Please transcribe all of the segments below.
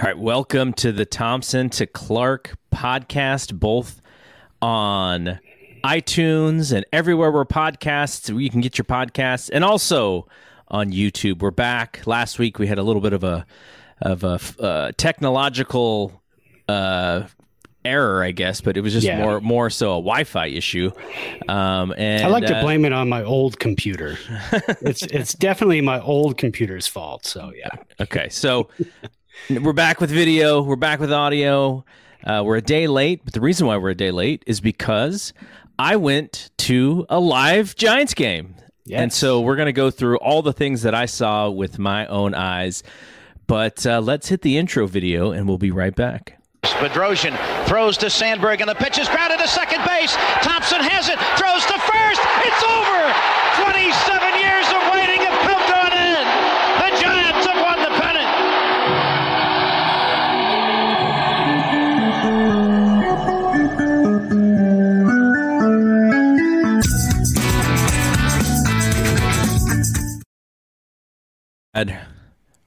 All right, welcome to the Thompson to Clark podcast, both on iTunes and everywhere where podcasts where you can get your podcasts, and also on YouTube. We're back. Last week we had a little bit of a of a uh, technological uh, error, I guess, but it was just Yeah. more more so a Wi-Fi issue. Um, and I like to uh, blame it on my old computer. it's it's definitely my old computer's fault. So yeah, Okay, so we're back with video. We're back with audio. Uh, we're a day late, but the reason why we're a day late is because I went to a live Giants game. Yes. And so we're going to go through all the things that I saw with my own eyes. But uh, let's hit the intro video and we'll be right back. Bedrosian throws to Sandberg, and the pitch is grounded to second base. Thompson has it, throws to first. It's over.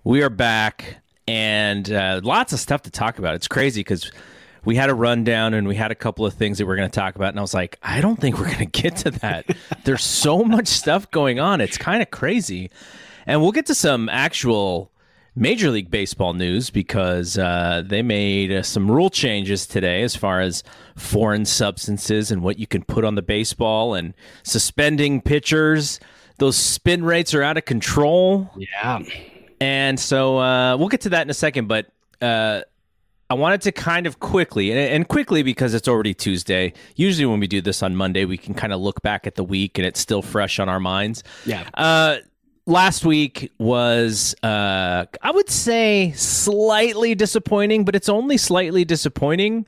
We are back and uh, lots of stuff to talk about. It's crazy because we had a rundown and we had a couple of things that we're going to talk about. And I was like, I don't think we're going to get to that. There's so much stuff going on. It's kind of crazy. And we'll get to some actual Major League Baseball news because uh, they made uh, some rule changes today as far as foreign substances and what you can put on the baseball and suspending pitchers. Those spin rates are out of control. yeah. And so uh, we'll get to that in a second, but uh, I wanted to kind of quickly, and, and quickly because it's already Tuesday. Usually, when we do this on Monday, we can kind of look back at the week and it's still fresh on our minds. Yeah. Uh, last week was, uh, I would say, slightly disappointing, but it's only slightly disappointing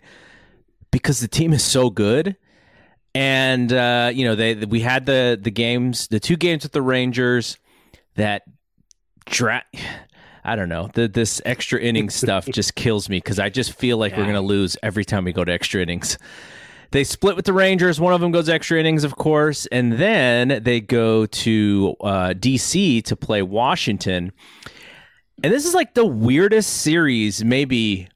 because the team is so good. And uh, you know, they we had the the games, the two games with the Rangers that dra- I don't know. The, this extra inning stuff just kills me because I just feel like we're going to lose every time we go to extra innings. They split with the Rangers. One of them goes extra innings, of course, and then they go to uh, DC to play Washington. And this is like the weirdest series, maybe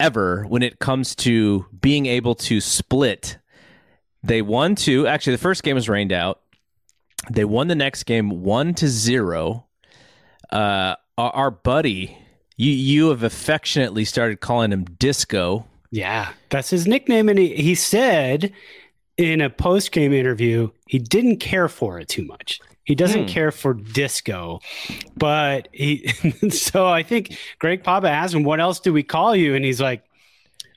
ever, when it comes to being able to split. They won two. Actually, the first game was rained out. They won the next game one to zero uh, our, our buddy, you you have affectionately started calling him Disco. Yeah. That's his nickname. And he, he said in a post game interview, he didn't care for it too much. He doesn't Hmm. care for disco, but he. so I think Greg Papa asked him, "What else do we call you?" And he's like,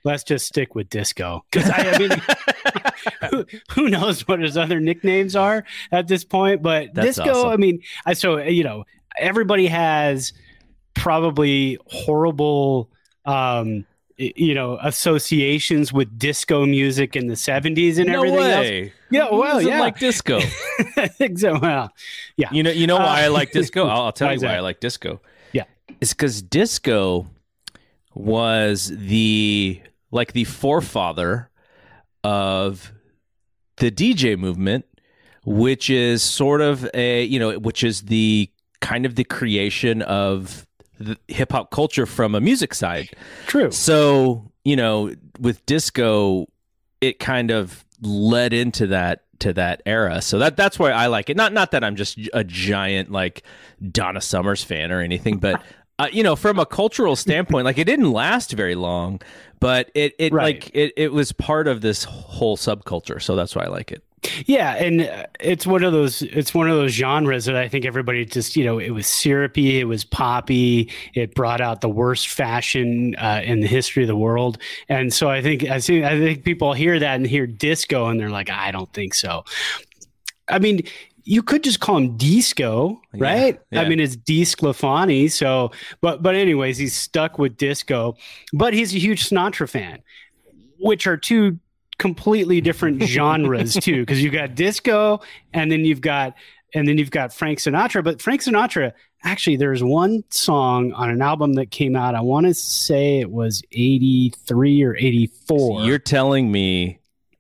"Let's just stick with disco." Because I, I mean, who, who knows what his other nicknames are at this point? But That's disco. awesome. I mean, I so you know, everybody has probably horrible. um you know associations with disco music in the 70s and no everything else. Yeah, well, yeah. like disco. so, well, yeah. You know, you know why I Uh, like disco. I'll, I'll tell why you why? I like disco. Yeah. it's because disco was the like the forefather of the DJ movement, which is sort of a you know, which is the kind of the creation of hip hop culture from a music side. True. So, you know, with disco, it kind of led into that to that era. So that that's why I like it. Not not that I'm just a giant like Donna Summers fan or anything, but uh, you know, from a cultural standpoint, like it didn't last very long, but it it Right. like it it was part of this whole subculture. So that's why I like it. Yeah, and uh, it's one of those it's one of those genres that I think everybody just you know it was syrupy, it was poppy, it brought out the worst fashion uh, in the history of the world, and so I think I think I think people hear that and hear disco and they're like, I don't think so. I mean, you could just call him disco, right? yeah. I mean, it's DeSclafani. So, but but anyways, he's stuck with disco, but he's a huge Sinatra fan, which are two completely different genres too because you've got disco and then you've got and then you've got Frank Sinatra but Frank Sinatra actually there's one song on an album that came out I want to say it was 83 or 84 You're telling me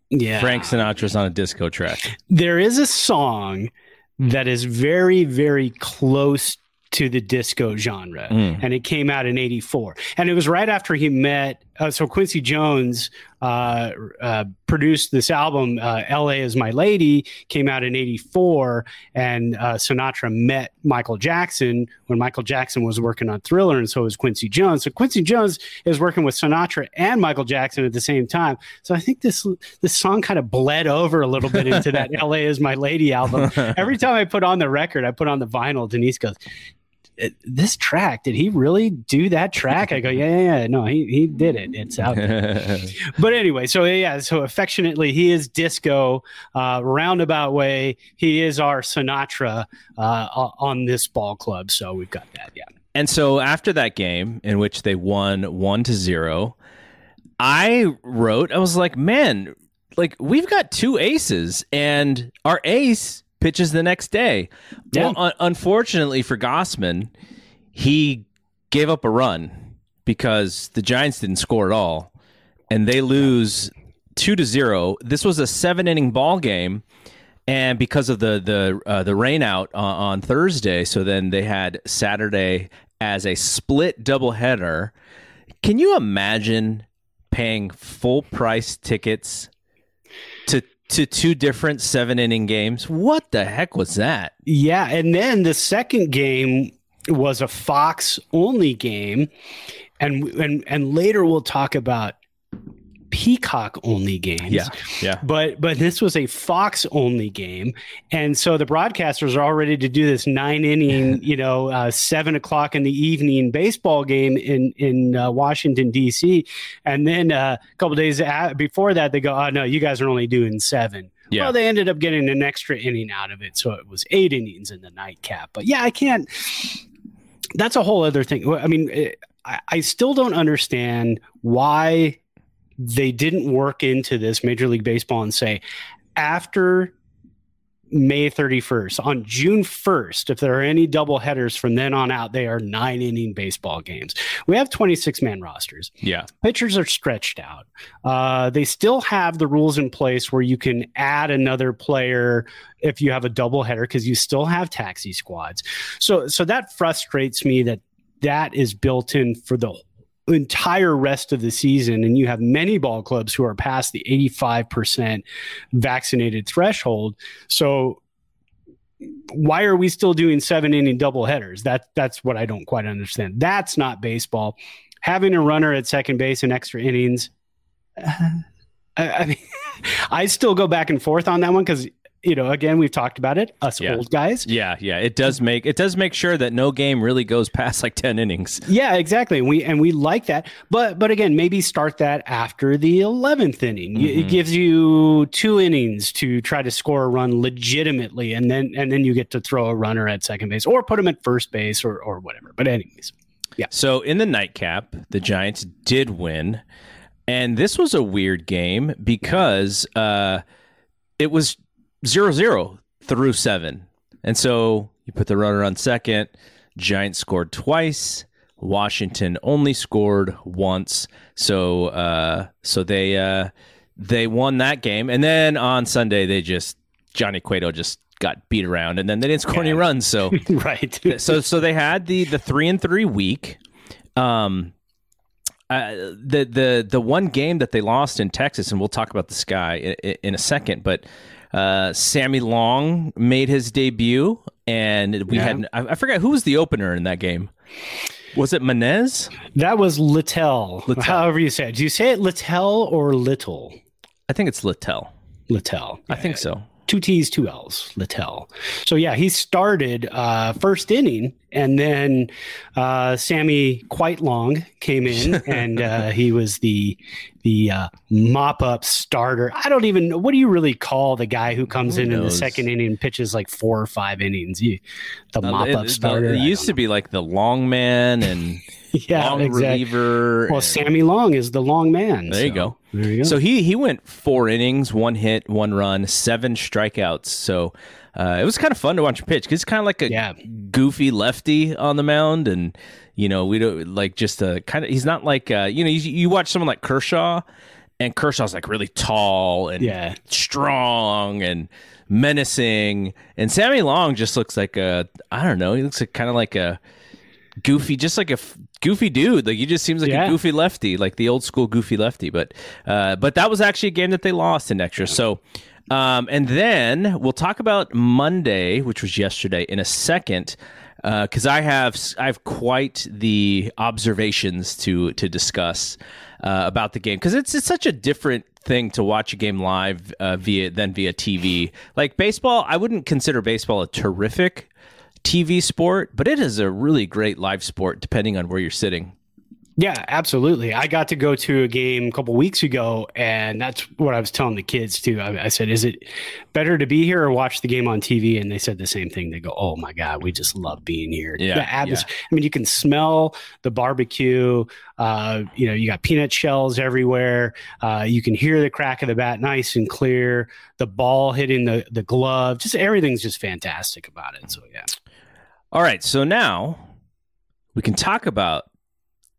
yeah Frank Sinatra's on a disco track. there is a song that is very very close to the disco genre Mm. and it came out in 84 and it was right after he met uh, so quincy jones uh, uh, produced this album uh, la is my lady came out in 84 and uh, sinatra met michael jackson when michael jackson was working on thriller and so was quincy jones. So quincy jones is working with sinatra and michael jackson at the same time. So i think this this song kind of bled over a little bit into that la is my lady album. Every time i put on the record i put on the vinyl denise goes "Uh, this track did he really do that track? I go yeah yeah, yeah. no he, he did it. It's out there. But anyway so yeah so affectionately he is disco uh, roundabout way. He is our sinatra uh, on this ball club. So we've got that yeah. And so after that game in which they won one to zero, I wrote, I was like, man, like we've got two aces, and our ace pitches the next day. Yeah. Well, un- unfortunately for Gausman, he gave up a run because the Giants didn't score at all, and they lose two to zero. This was a seven inning ball game and because of the the uh, the rain out on, on Thursday, so then they had Saturday as a split doubleheader. Can you imagine paying full price tickets to two different seven inning games? What the heck was that? Yeah, and then the second game was a Fox only game, and and and later we'll talk about Peacock only games. yeah. yeah. But but this was a Fox only game, and so the broadcasters are all ready to do this nine inning, you know, uh, seven o'clock in the evening baseball game in in uh, Washington D.C. And then uh, a couple days a- before that, they go, "Oh no, you guys are only doing seven. Yeah. Well, they ended up getting an extra inning out of it, so it was eight innings in the nightcap. But yeah, I can't. That's a whole other thing. I mean, it, I, I still don't understand why they didn't work into this Major League Baseball and say after May 31st, on June 1st, if there are any double headers from then on out, they are nine inning baseball games. We have 26 man rosters Yeah. pitchers are stretched out. Uh, they still have the rules in place where you can add another player if you have a double header because you still have taxi squads. So, so that frustrates me that that is built in for the entire rest of the season and you have many ball clubs who are past the 85% vaccinated threshold. So why are we still doing seven inning double headers that that's what i don't quite understand. That's not baseball. Having a runner at second base in extra innings. uh, I, I mean, I still go back and forth on that one because you know, again, we've talked about it. Us Yeah. old guys. Yeah, yeah. It does make it does make sure that no game really goes past like ten innings. Yeah, exactly. And we and we like that, but but again, maybe start that after the eleventh inning. Y- It gives you two innings to try to score a run legitimately, and then and then you get to throw a runner at second base or put him at first base or or whatever. But anyways, Yeah. So in the nightcap, the Giants did win, and this was a weird game because uh, it was 0-0 through seven, and so you put the runner on second. Giants scored twice. Washington only scored once, so uh, so they uh, they won that game, and then on Sunday they just Johnny Cueto just got beat around, and then they didn't score any runs. So right. so so they had the the three and three week. Um, uh, the the the one game that they lost in Texas, and we'll talk about this guy in, in a second. But uh, Sammy Long made his debut, and we Yeah. had I, I forgot who was the opener in that game. Was it Menez? That was Littell, Littell. however you say it. Do you say it Littell or Little? I think it's Littell. Littell. I think so. Two T's, two L's, Littell. So yeah, he started uh, first inning, and then uh, Sammy Quite Long came in, and uh, he was the the uh, mop up starter. I don't even know what do you really call the guy who comes Who in in the second inning and pitches like four or five innings. You, the mop up it- starter. it I used to be like the long man and know. yeah, long exactly. reliever. Well, and- Sammy Long is the long man. There you go. There you go. So he he went four innings, one hit, one run, seven strikeouts. So uh, it was kind of fun to watch him pitch because it's kind of like a Yeah. goofy lefty on the mound, and you know we don't like just a kind of he's not like uh, you know you, you watch someone like Kershaw. and Kershaw's like really tall and Yeah. strong and menacing, and Sammy Long just looks like a I don't know, he looks like kind of like a goofy, just like a f- goofy dude. Like he just seems like Yeah. a goofy lefty, like the old school goofy lefty. But uh, but that was actually a game that they lost in extra. So. Um, and then we'll talk about Monday, which was yesterday, in a second, because I have I have quite the observations to to discuss uh, about the game because it's it's such a different thing to watch a game live uh, via than via TV. Like baseball, I wouldn't consider baseball a terrific TV sport, but it is a really great live sport depending on where you're sitting. Yeah, absolutely. I got to go to a game a couple weeks ago, and that's what I was telling the kids too. I, I said, "Is it better to be here or watch the game on TV?" And they said the same thing. They go, "Oh my god, we just love being here." Yeah, the atmos- I mean, you can smell the barbecue. Uh, you know, you got peanut shells everywhere. Uh, you can hear the crack of the bat, nice and clear. The ball hitting the the glove. Just everything's just fantastic about it. So yeah. All right, so now we can talk about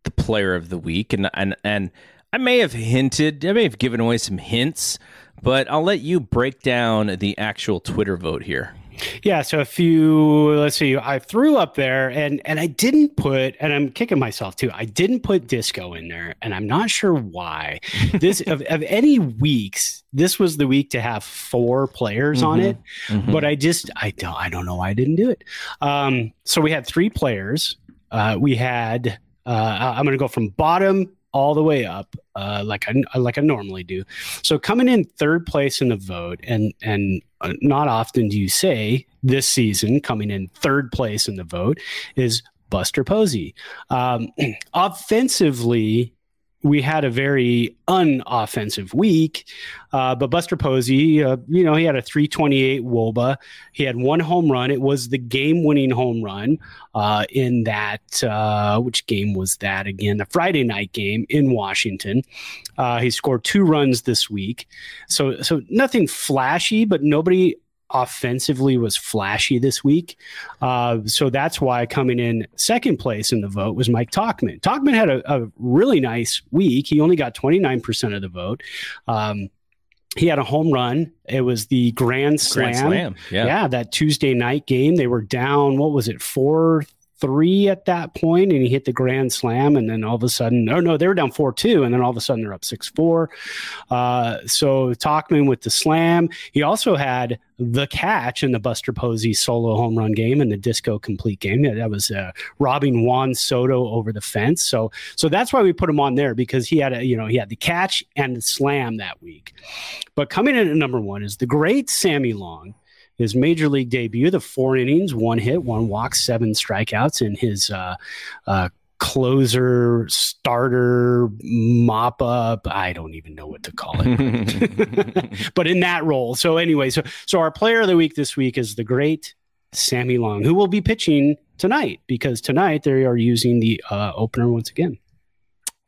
the player of the week, and and and I may have hinted, I may have given away some hints, but I'll let you break down the actual Twitter vote here. Yeah, so if you let's see, I threw up there and and I didn't put and I'm kicking myself too. I didn't put disco in there and I'm not sure why. This of, of any weeks, this was the week to have four players on it, Mhm. but I just I don't I don't know why I didn't do it. Um so we had three players. Uh we had uh I'm going to go from bottom all the way up uh, like I like I normally do. So coming in third place in the vote, and and uh, not often do you say this season coming in third place in the vote is Buster Posey. Um, offensively, we had a very unoffensive week, uh, but Buster Posey, uh, you know, he had a 328 Woba. He had one home run. It was the game-winning home run uh, in that. Uh, which game was that again? The Friday night game in Washington. Uh, he scored two runs this week, so so nothing flashy, but nobody offensively was flashy this week. Uh, so that's why coming in second place in the vote was Mike Tauchman. Tauchman had a, a really nice week. He only got 29% of the vote. Um, he had a home run. It was the Grand Slam. Grand Slam, yeah. yeah, that Tuesday night game. They were down, what was it, four three at that point, and he hit the grand slam, and then all of a sudden, oh no, they were down four two, and then all of a sudden they're up six four. Uh, so Tauchman with the slam. He also had the catch in the Buster Posey solo home run game and the disco complete game. Yeah, that was uh, robbing Juan Soto over the fence. So so that's why we put him on there because he had a you know he had the catch and the slam that week. But coming in at number one is the great Sammy Long his major league debut, the four innings, one hit, one walk, seven strikeouts in his uh, uh, closer, starter, mop up. I don't even know what to call it, but in that role. So anyway, so so our player of the week this week is the great Sammy Long, who will be pitching tonight because tonight they are using the uh, opener once again.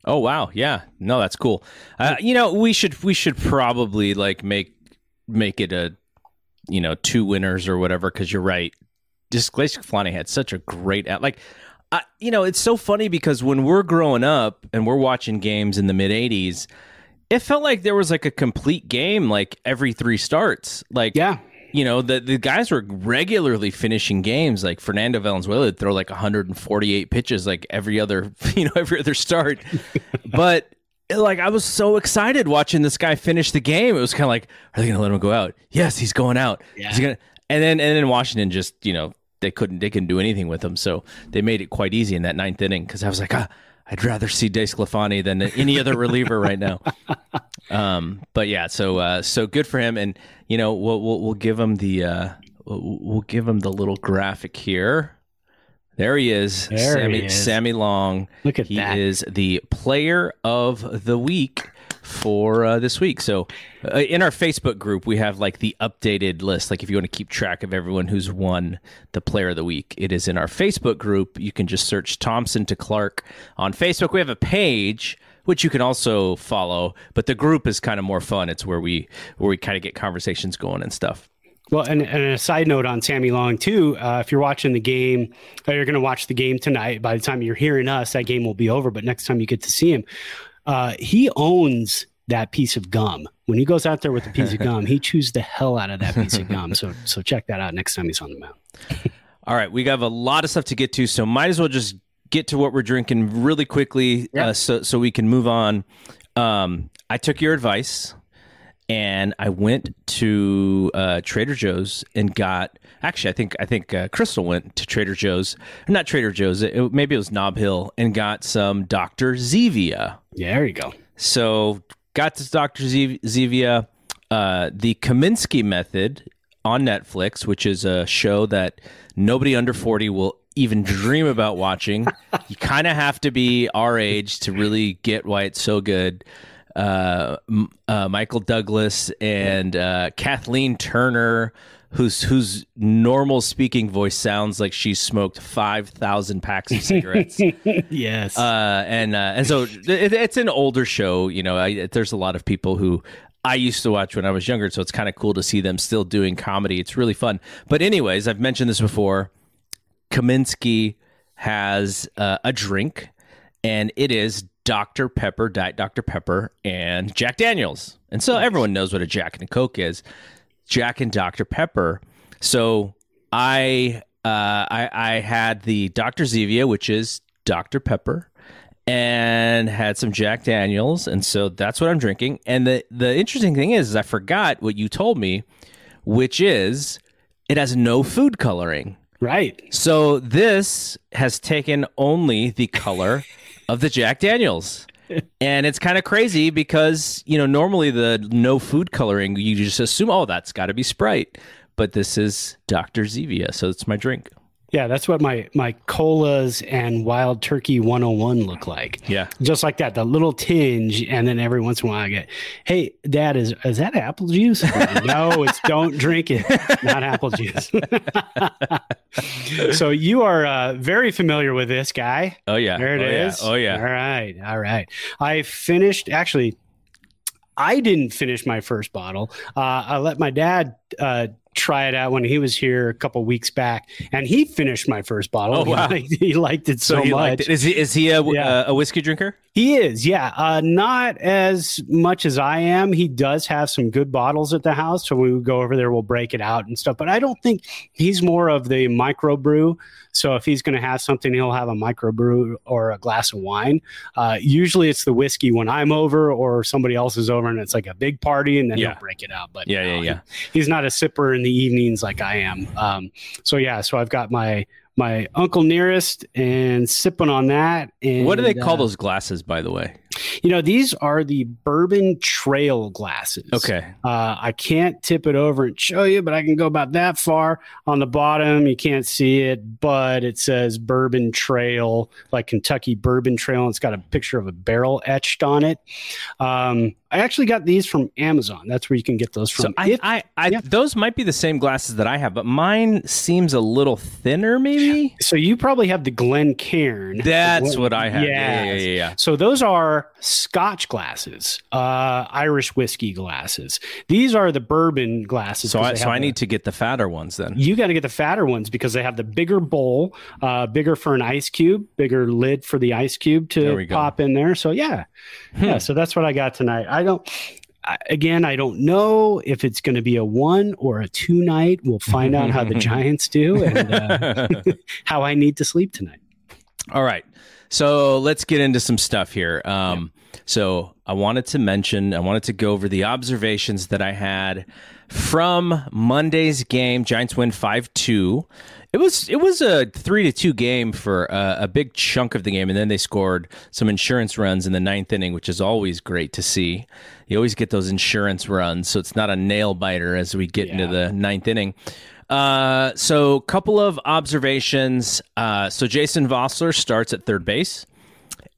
Oh wow, yeah, no, that's cool. Uh, you know, we should we should probably like make make it a you know two winners or whatever because you're right. Just DeSclafani had such a great at like. I, you know, it's so funny because when we're growing up and we're watching games in the mid '80s, it felt like there was like a complete game like every three starts. Like, Yeah, you know, the the guys were regularly finishing games. Like Fernando Valenzuela would throw like 148 pitches like every other, you know, every other start. but like I was so excited watching this guy finish the game. It was kind of like, are they going to let him go out? Yes, he's going out. Yeah. He's gonna. And then and then Washington just you know they couldn't they couldn't do anything with him. So they made it quite easy in that ninth inning because I was like, ah, I'd rather see Desclafani than any other reliever right now. Um, but yeah, so uh, so good for him, and you know we'll we'll, we'll give him the uh, we'll, we'll give him the little graphic here. There he is, There Sammy he is. Sammy Long. Look at he is the player of the week for uh, this week. So uh, in our Facebook group, we have like the updated list. Like if you want to keep track of everyone who's won the player of the week, it is in our Facebook group. You can just search Thompson to Clark on Facebook. We have a page which you can also follow, but the group is kind of more fun. It's where we where we kind of get conversations going and stuff. Well, and, and a side note on Sammy Long too. Uh, if you're watching the game, or you're going to watch the game tonight. By the time you're hearing us, that game will be over. But next time you get to see him, uh, he owns that piece of gum. When he goes out there with a piece of gum, he chews the hell out of that piece of gum. So so check that out next time he's on the mound. All right, we have a lot of stuff to get to, so might as well just get to what we're drinking really quickly, uh, so so we can move on. Um, I took your advice, and I went to uh, Trader Joe's and got. Actually, I think I think uh, Crystal went to Trader Joe's, not Trader Joe's. It, it- maybe it was Nob Hill, and got some Dr. Zevia. Yeah, there you go. So got this Dr. Zev- Zevia, uh, the Kominsky Method on Netflix, which is a show that nobody under 40 will even dream about watching. you kind of have to be our age to really get why it's so good. Uh, uh, Michael Douglas and uh, Kathleen Turner, whose whose normal speaking voice sounds like she smoked five thousand packs of cigarettes. yes. Uh, and uh, and so it, it's an older show. You know, I, there's a lot of people who I used to watch when I was younger, so it's kind of cool to see them still doing comedy. It's really fun. But anyways, I've mentioned this before. Kominsky has uh, a drink, and it is Dr. Pepper, Diet Dr. Pepper, and Jack Daniels. And so everyone knows what a Jack and a Coke is. Jack and Dr. Pepper. So I uh, I, I had the Dr. Zevia, which is Dr. Pepper, and had some Jack Daniels, and so that's what I'm drinking. And the the interesting thing is, is I forgot what you told me, which is it has no food coloring. right. So this has taken only the color of the Jack Daniels. And it's kind of crazy because, you know, normally the no food coloring, you just assume, oh, that's got to be Sprite. But this is Dr. Zevia. So it's my drink. Yeah, that's what my my colas and wild turkey 101 look like. Yeah. Just like that, the little tinge, and then every once in a while I get, "Hey, Dad, is is that apple juice?" no, it's don't drink it, not apple juice. so you are uh, very familiar with this guy. Oh, yeah. There it oh, is. Yeah. Oh, yeah. All right. All right. I finished actually. I didn't finish my first bottle. Uh, I let my dad uh, try it out when he was here a couple weeks back, and he finished my first bottle. Oh, wow. He liked, he liked it so, So, he much. it. Is he, is he a, Yeah. uh, a whiskey drinker? He is, yeah. Uh, not as much as I am. He does have some good bottles at the house. So when we go over there, we'll break it out and stuff. But I don't think he's more of the microbrew. So if he's going to have something, he'll have a microbrew or a glass of wine. Uh, usually it's the whiskey when I'm over or somebody else is over and it's like a big party and then Yeah. he'll break it out. But Yeah, no, yeah, he- yeah. he's not a sipper in the evenings like I am. Um, so yeah, so I've got my my uncle nearest and sipping on that. And what do they call uh, those glasses, by the way? You know, these are the bourbon trail glasses. Okay. Uh, I can't tip it over and show you, but I can go about that far. On the bottom, you can't see it, but it says bourbon trail, like Kentucky bourbon trail. And it's got a picture of a barrel etched on it. Um, I actually got these from Amazon. That's where you can get those So from. I, If- I, I yeah. those might be the same glasses that I have, but mine seems a little thinner, maybe. so you probably have the Glencairn. That's what I have. Yeah, yeah, yeah. yeah. So those are Scotch glasses, uh, Irish whiskey glasses. These are the bourbon glasses. So I, so I the- need to get the fatter ones then. You got to get the fatter ones because they have the bigger bowl, uh, bigger for an ice cube, bigger lid for the ice cube to pop in there. So yeah, yeah. So that's what I got tonight. I don't. Again, I don't know if it's going to be a one or a two night. We'll find out how the Giants do and uh, how I need to sleep tonight. All right. So let's get into some stuff here. Um, So I wanted to mention, I wanted to go over the observations that I had from Monday's game. Giants win five two. It was it was a three to two game for a, a big chunk of the game, and then they scored some insurance runs in the ninth inning, which is always great to see. You always get those insurance runs, so it's not a nail biter as we get into the ninth inning. Uh, so couple of observations. Uh, so Jason Vosler starts at third base,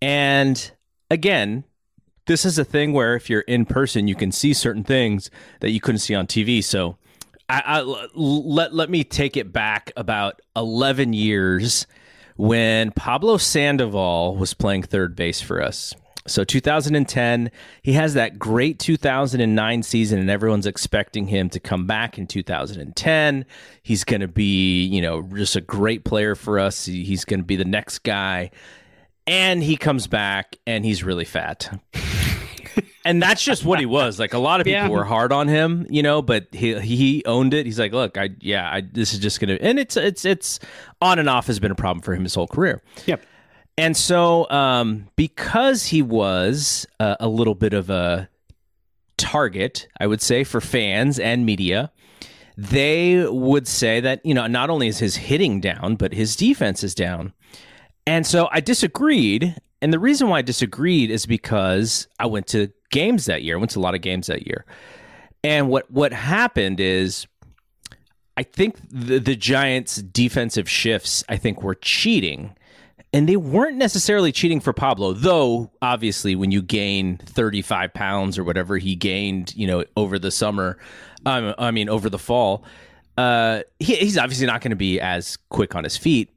and again, this is a thing where if you're in person, you can see certain things that you couldn't see on TV. So, I, I let let me take it back about 11 years when Pablo Sandoval was playing third base for us. So 2010, he has that great 2009 season, and everyone's expecting him to come back in 2010. He's going to be, you know, just a great player for us. He's going to be the next guy. And he comes back and he's really fat. and that's just what he was. Like a lot of people Yeah. were hard on him, you know, but he he owned it. He's like, look, I yeah, I this is just gonna, and it's it's it's on and off has been a problem for him his whole career. Yep. And so, um, because he was uh, a little bit of a target, I would say, for fans and media, they would say that, you know, not only is his hitting down, but his defense is down. And so I disagreed. And the reason why I disagreed is because I went to games that year. I went to a lot of games that year. And what, what happened is I think the, the Giants' defensive shifts, I think, were cheating. And they weren't necessarily cheating for Pablo, though obviously when you gain 35 pounds or whatever he gained, you know, over the summer, um, I mean, over the fall, uh, he, he's obviously not going to be as quick on his feet.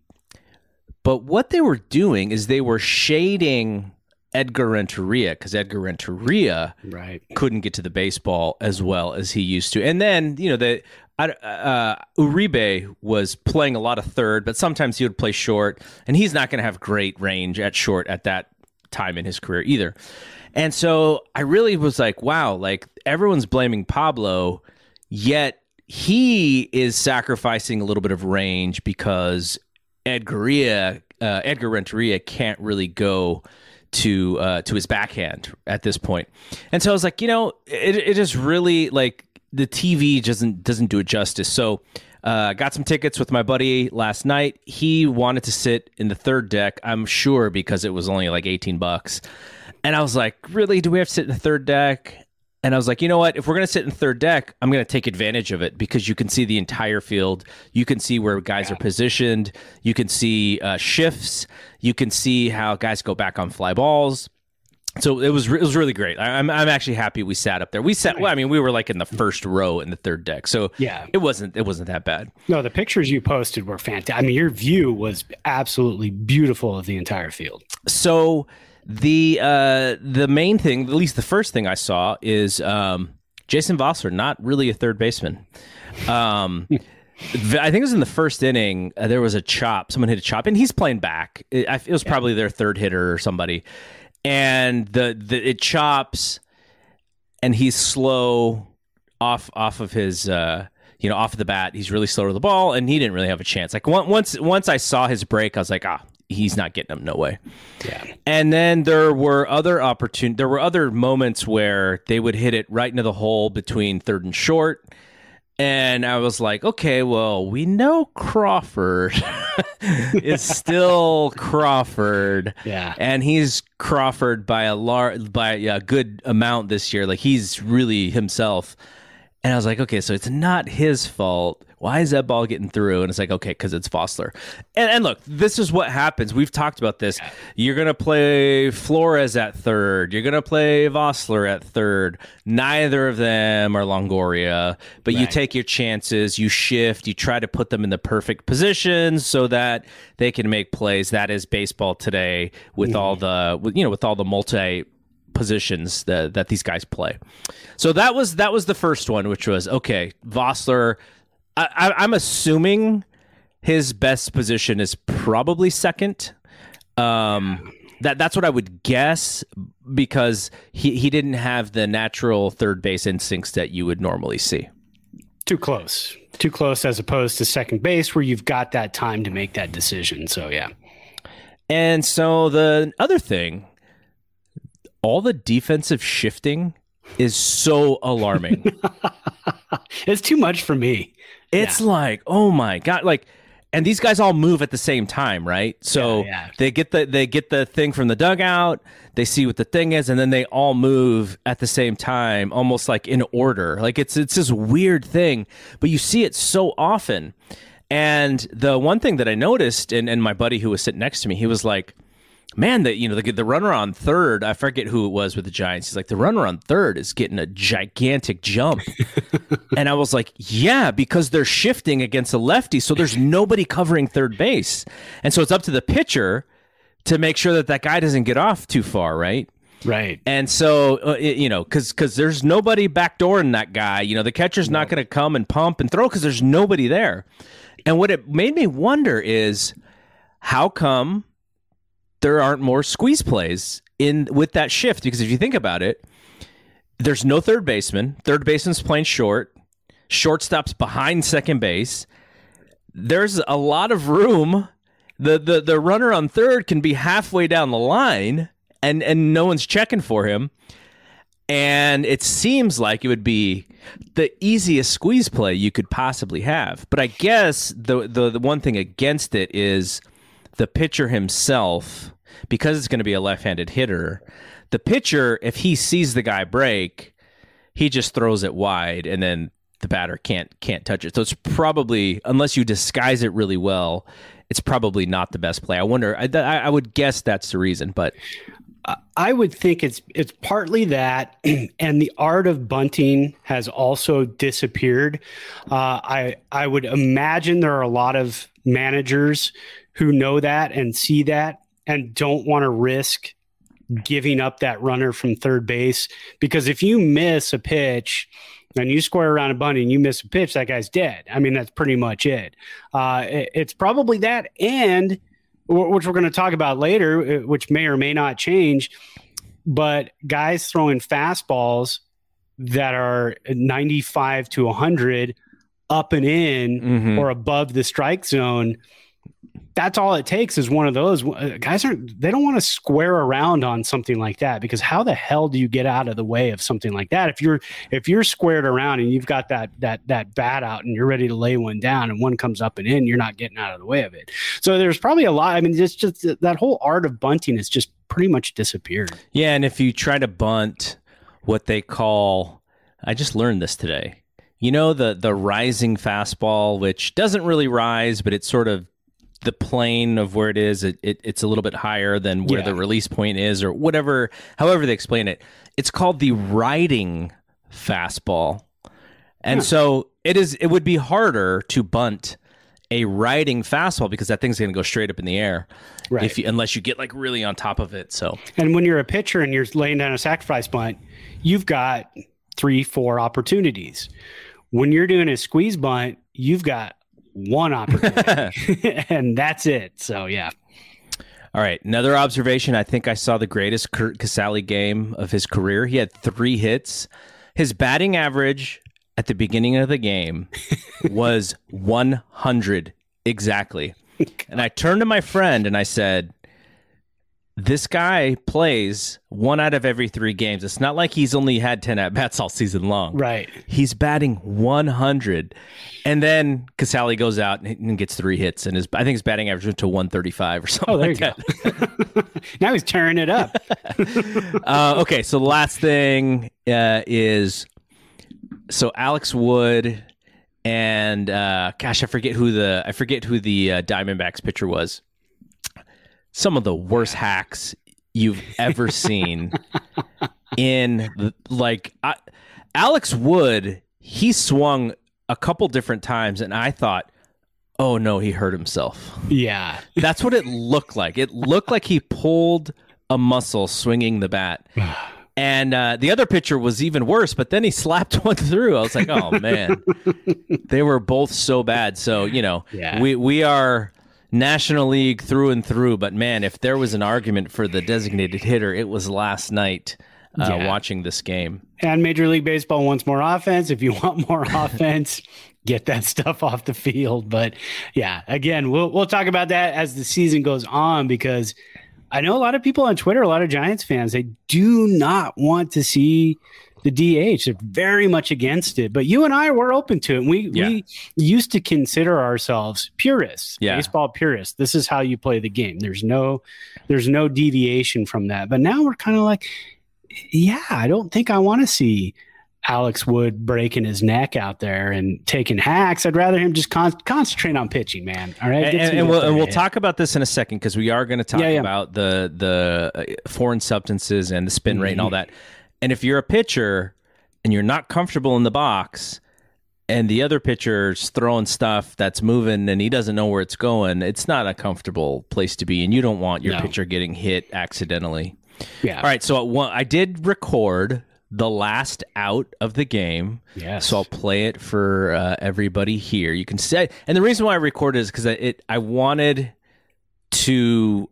But what they were doing is they were shading Edgar Renteria because Edgar Renteria Right. couldn't get to the baseball as well as he used to. And then, you know, the Uh, Uribe was playing a lot of third, but sometimes he would play short, and he's not going to have great range at short at that time in his career either. And so I really was like, wow, like everyone's blaming Pablo, yet he is sacrificing a little bit of range because Edgaria, uh, Edgar Renteria can't really go to uh, to his backhand at this point. And so I was like, you know, it, it is really like the TV doesn't doesn't do it justice. So uh, got some tickets with my buddy last night. He wanted to sit in the third deck. I'm sure because it was only like 18 bucks. And I was like, really? Do we have to sit in the third deck? And I was like, you know what? If we're going to sit in third deck, I'm going to take advantage of it because you can see the entire field. You can see where guys are positioned. You can see uh, shifts. You can see how guys go back on fly balls. So it was it was really great. I, I'm I'm actually happy we sat up there. We sat. Well, I mean, we were like in the first row in the third deck. So Yeah. it wasn't it wasn't that bad. No, the pictures you posted were fantastic. I mean, your view was absolutely beautiful of the entire field. so the uh the main thing at least the first thing i saw is um jason vosler not really a third baseman um I think it was in the first inning. Uh, there was a chop. Someone hit a chop, and he's playing back. It, it was probably their third hitter or somebody, and the, the it chops, and he's slow off off of his uh, you know off of the bat. He's really slow to the ball, and he didn't really have a chance. Like once once I saw his break, I was like, ah, he's not getting him. No way. Yeah. And then there were other opportun There were other moments where they would hit it right into the hole between third and short. And I was like, okay, well, we know Crawford is still Crawford. Yeah. And he's Crawford by a large by a good amount this year. Like he's really himself. And I was like, okay, so it's not his fault. Why is that ball getting through? And it's like, okay, because it's Vosler. And, and look, this is what happens. We've talked about this. You're going to play Flores at third. You're going to play Vosler at third. Neither of them are Longoria, but you take your chances. You shift. You try to put them in the perfect positions so that they can make plays. That is baseball today with all mm-hmm. the, you know, with all the multi positions that that these guys play. So that was that was the first one, which was okay. Vosler, I, I, I'm assuming his best position is probably second. Um, that that's what I would guess because he he didn't have the natural third base instincts that you would normally see. Too close. Too close as opposed to second base where you've got that time to make that decision. So yeah. And so the other thing, all the defensive shifting is so alarming. It's too much for me. It's like, oh my god, like and these guys all move at the same time, right? So Yeah, yeah. they get the they get the thing from the dugout, they see what the thing is, and then they all move at the same time, almost like in order. Like it's it's this weird thing, but you see it so often. And the one thing that I noticed, and, and my buddy who was sitting next to me, he was like, man, the you know the the runner on third, I forget who it was with the Giants. He's like the runner on third is getting a gigantic jump, and I was like, yeah, because they're shifting against a lefty, so there's nobody covering third base, and so it's up to the pitcher to make sure that that guy doesn't get off too far, right? Right. And so, uh, it- you know, because because there's nobody backdooring that guy. You know, the catcher's not going to come and pump and throw because there's nobody there. And what it made me wonder is how come there aren't more squeeze plays in with that shift? Because if you think about it, there's no third baseman. Third baseman's playing short. Shortstop's behind second base. There's a lot of room. The, the the runner on third can be halfway down the line and and no one's checking for him. And it seems like it would be the easiest squeeze play you could possibly have. But I guess the the, the one thing against it is the pitcher himself, because it's going to be a left-handed hitter. The pitcher, if he sees the guy break, he just throws it wide, and then the batter can't can't touch it. So it's probably unless you disguise it really well, it's probably not the best play. I wonder. I, I would guess that's the reason, but I would think it's it's partly that, and the art of bunting has also disappeared. Uh, I I would imagine there are a lot of managers who know that and see that and don't want to risk giving up that runner from third base because if you miss a pitch and you square around a bunny and you miss a pitch, that guy's dead. I mean, that's pretty much it. Uh, it it's probably that and which we're going to talk about later, uh, which may or may not change. But guys throwing fastballs that are 95 to 100 up and in mm-hmm. or above the strike zone that's all it takes is one of those. Uh, guys aren't they don't want to square around on something like that because how the hell do you get out of the way of something like that? If you're if you're squared around and you've got that that that bat out and you're ready to lay one down and one comes up and in you're not getting out of the way of it. So there's probably a lot i mean it's just that whole art of bunting has just pretty much disappeared. Yeah and if you try to bunt what they call i just learned this today. You know the the rising fastball which doesn't really rise but it's sort of the plane of where it is, it, it, it's a little bit higher than where yeah. the release point is, or whatever, however they explain it. It's called the riding fastball, and so it is. It would be harder to bunt a riding fastball because that thing's going to go straight up in the air, right? If you, unless you get like really on top of it. So, and when you're a pitcher and you're laying down a sacrifice bunt, you've got three, four opportunities. When you're doing a squeeze bunt, you've got one opportunity, and that's it. So yeah. All right, another observation. I think I saw the greatest Curt Casali game of his career. He had three hits. His batting average at the beginning of the game was 100 exactly. And I turned to my friend and I said, this guy plays one out of every three games. It's not like he's only had 10 at bats all season long. Right. He's batting 100. And then Casali goes out and gets three hits, and his I think his batting average went to 135 or something. Oh, there like you go. now he's tearing it up. uh, okay, so the last thing uh, is so Alex Wood and uh, gosh, I forget who the I forget who the uh, Diamondbacks pitcher was some of the worst hacks you've ever seen in like I, Alex Wood he swung a couple different times and I thought oh no he hurt himself. Yeah. That's what it looked like. It looked like he pulled a muscle swinging the bat. And uh, the other pitcher was even worse but then he slapped one through. I was like oh man. They were both so bad. So you know yeah. we we are National League through and through. But man, if there was an argument for the designated hitter, it was last night uh, yeah. watching this game. And Major League Baseball wants more offense. If you want more offense, get that stuff off the field. But yeah, again, we'll we'll talk about that as the season goes on because I know a lot of people on Twitter, a lot of Giants fans, they do not want to see the DH. They're very much against it. But you and I were open to it. And we yeah. we used to consider ourselves purists, yeah. baseball purists. This is how you play the game. There's no there's no deviation from that. But now we're kind of like, yeah, I don't think I want to see Alex Wood breaking his neck out there and taking hacks. I'd rather him just con- concentrate on pitching, man. All right, and, and, and we'll, and we'll talk about this in a second because we are going to talk yeah, yeah. about the the uh, foreign substances and the spin mm-hmm. rate and all that. And if you're a pitcher and you're not comfortable in the box and the other pitcher's throwing stuff that's moving and he doesn't know where it's going, it's not a comfortable place to be. And you don't want your no. pitcher getting hit accidentally. Yeah. All right. So I did record the last out of the game. Yes. So I'll play it for uh, everybody here. You can say, and the reason why I recorded is because it I wanted to,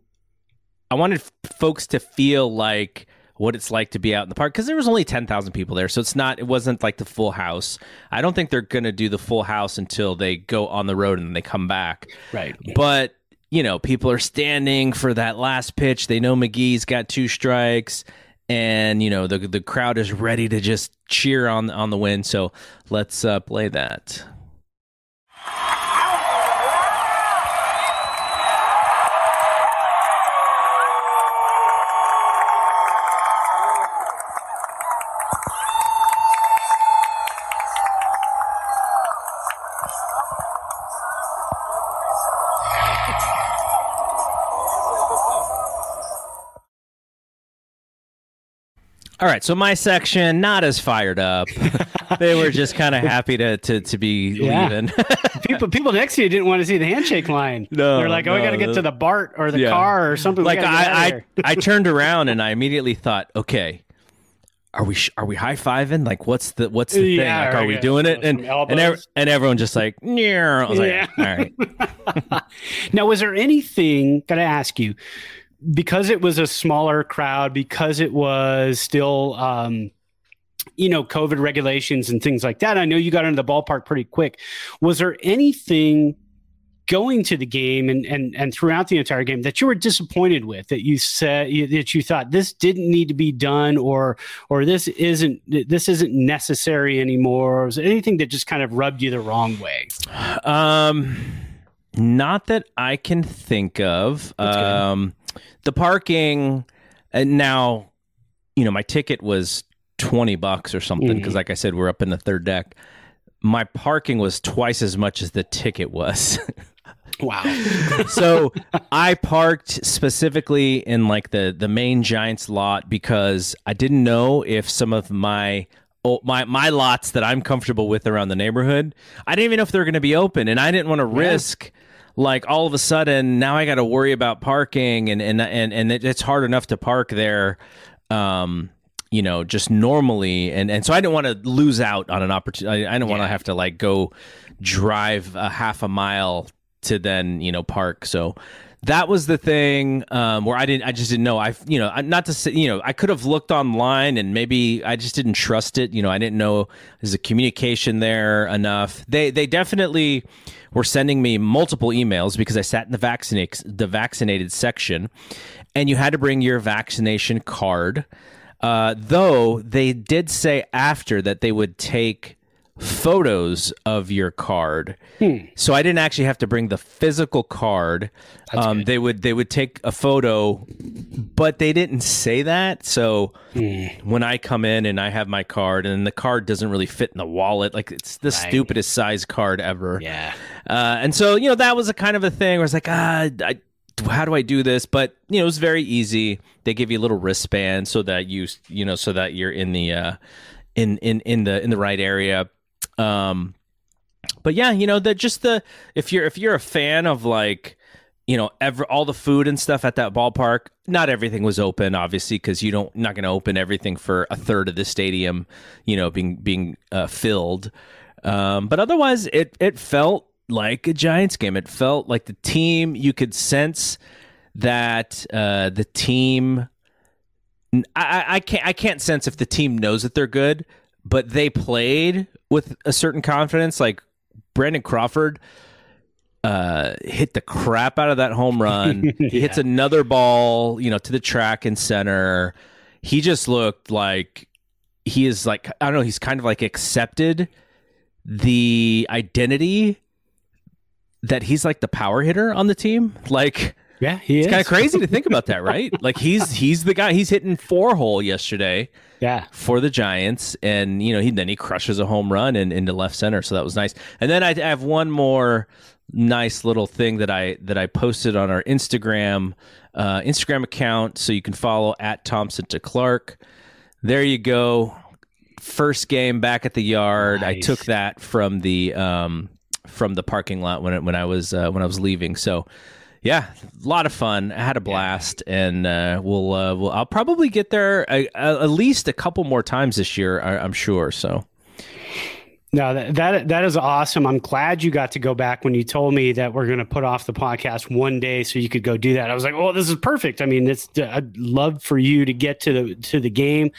I wanted folks to feel like what it's like to be out in the park because there was only 10,000 people there. So it's not, it wasn't like the full house. I don't think they're going to do the full house until they go on the road and then they come back. Right. But, you know, people are standing for that last pitch. They know McGee's got two strikes and, you know, the, the crowd is ready to just cheer on, on the win. So let's uh, play that. All right, so my section not as fired up. they were just kind of happy to to, to be Yeah. leaving. people people next to you didn't want to see the handshake line. No, they're like, "Oh, we got to get to the BART or the Yeah. car or something." Like gotta get out of I, I. I turned around and I immediately thought, okay, are we sh- are we high fiving? Like, what's the what's the thing? Like, are we doing it? And and, ev- and everyone just like, yeah. I was Yeah. like, all right. Now, was there anything? Got to ask you, because it was a smaller crowd, because it was still, um, you know, COVID regulations and things like that. I know you got into the ballpark pretty quick. Was there anything going to the game and and and throughout the entire game that you were disappointed with? That you said that you thought this didn't need to be done, or or this isn't this isn't necessary anymore? Or was there anything that just kind of rubbed you the wrong way? Um, not that I can think of. Um, the parking, and now, you know, my ticket was twenty bucks or something because, mm. like I said, we're up in the third deck. My parking was twice as much as the ticket was. Wow. so I parked specifically in like the the main Giants lot because I didn't know if some of my oh, my my lots that I'm comfortable with around the neighborhood, I didn't even know if they were going to be open, and I didn't want to risk like all of a sudden now I got to worry about parking, and and and and it's hard enough to park there. Um, you know, just normally, and and so I didn't want to lose out on an opportunity. I, I didn't want to have to like go drive a half a mile to then you know park. So that was the thing um, where I didn't. I just didn't know. I you know not to say you know I could have looked online and maybe I just didn't trust it. You know I didn't know there's a communication there enough. They they definitely were sending me multiple emails because I sat in the vaccinate the vaccinated section, and you had to bring your vaccination card. Uh, though they did say after that they would take photos of your card. So I didn't actually have to bring the physical card. Um, they would they would take a photo, but they didn't say that. So when I come in and I have my card and the card doesn't really fit in the wallet, like it's the stupidest size card ever. Yeah. Uh, and so, you know, that was a kind of a thing where it's like, ah, I, how do I do this? But, you know, it was very easy. They give you a little wristband so that you, you know, so that you're in the, uh, in, in, in the, in the right area. Um, but yeah, you know, that just the, if you're, if you're a fan of like, you know, ever, all the food and stuff at that ballpark, not everything was open, obviously, because you don't, not going to open everything for a third of the stadium, you know, being, being, uh, filled. Um, but otherwise, it it felt like a Giants game. It felt like the team. You could sense that uh, the team. I- I can't. I can't sense if the team knows that they're good, but they played with a certain confidence. Like Brandon Crawford uh, hit the crap out of that home run. He hits another ball, you know, to the track and center. He just looked like he is like I don't know. He's kind of like accepted the identity that he's like the power hitter on the team. Like Yeah, he it's is kind of crazy to think about that, right? Like he's he's the guy. He's hitting four hole yesterday Yeah. for the Giants, and you know he then he crushes a home run in, into left center, so that was nice. And then I have one more nice little thing that I that I posted on our Instagram uh, Instagram account, so you can follow at Thompson to Clark. There you go. First game back at the yard. I took that from the um, from the parking lot when it, when I was uh, when I was leaving. So yeah, a lot of fun. I had a blast, and uh, we'll, uh, we'll I'll probably get there a, a, at least a couple more times this year. I, I'm sure. So No, that, that that is awesome. I'm glad you got to go back when you told me that we're going to put off the podcast one day so you could go do that. I was like, "Oh, this is perfect." I mean, it's I'd love for you to get to the to the game.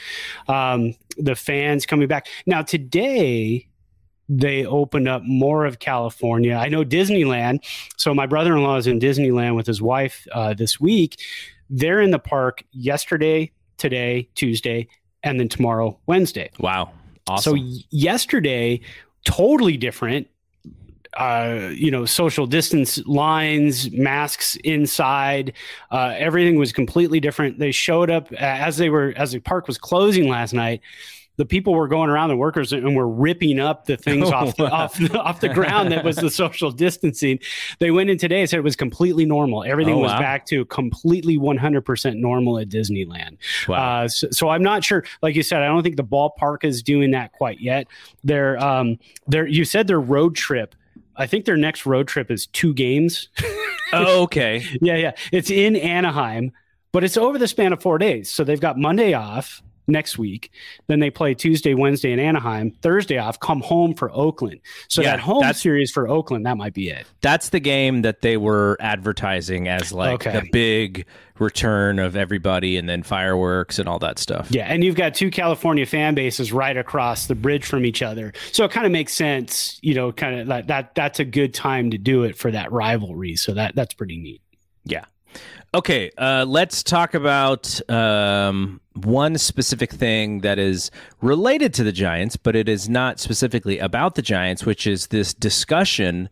Um, the fans coming back now today. They opened up more of California. I know Disneyland. So my brother-in-law is in Disneyland with his wife uh, this week. They're in the park yesterday, today, Tuesday, and then tomorrow, Wednesday. Wow. Awesome. So yesterday, totally different. Uh, you know, social distance lines, masks inside, uh, everything was completely different. They showed up as they were as the park was closing last night the people were going around the workers and were ripping up the things off, the, off, the, off the ground that was the social distancing. They went in today and said it was completely normal. Everything oh, was wow. back to completely 100% normal at Disneyland. Wow. Uh, so, so, I'm not sure. Like you said, I don't think the ballpark is doing that quite yet. They're, um, they're, you said their road trip. I think their next road trip is two games. oh, okay. yeah, yeah. It's in Anaheim, but it's over the span of four days. So they've got Monday off next week. Then they play Tuesday, Wednesday in Anaheim, Thursday off, come home for Oakland. So yeah, that home series for Oakland, that might be it. That's the game that they were advertising as like okay. the big return of everybody and then fireworks and all that stuff. Yeah, and you've got two California fan bases right across the bridge from each other. So it kind of makes sense, you know, kind of that, that that's a good time to do it for that rivalry. So that that's pretty neat. Yeah. Okay, uh, let's talk about um, one specific thing that is related to the Giants, but it is not specifically about the Giants, which is this discussion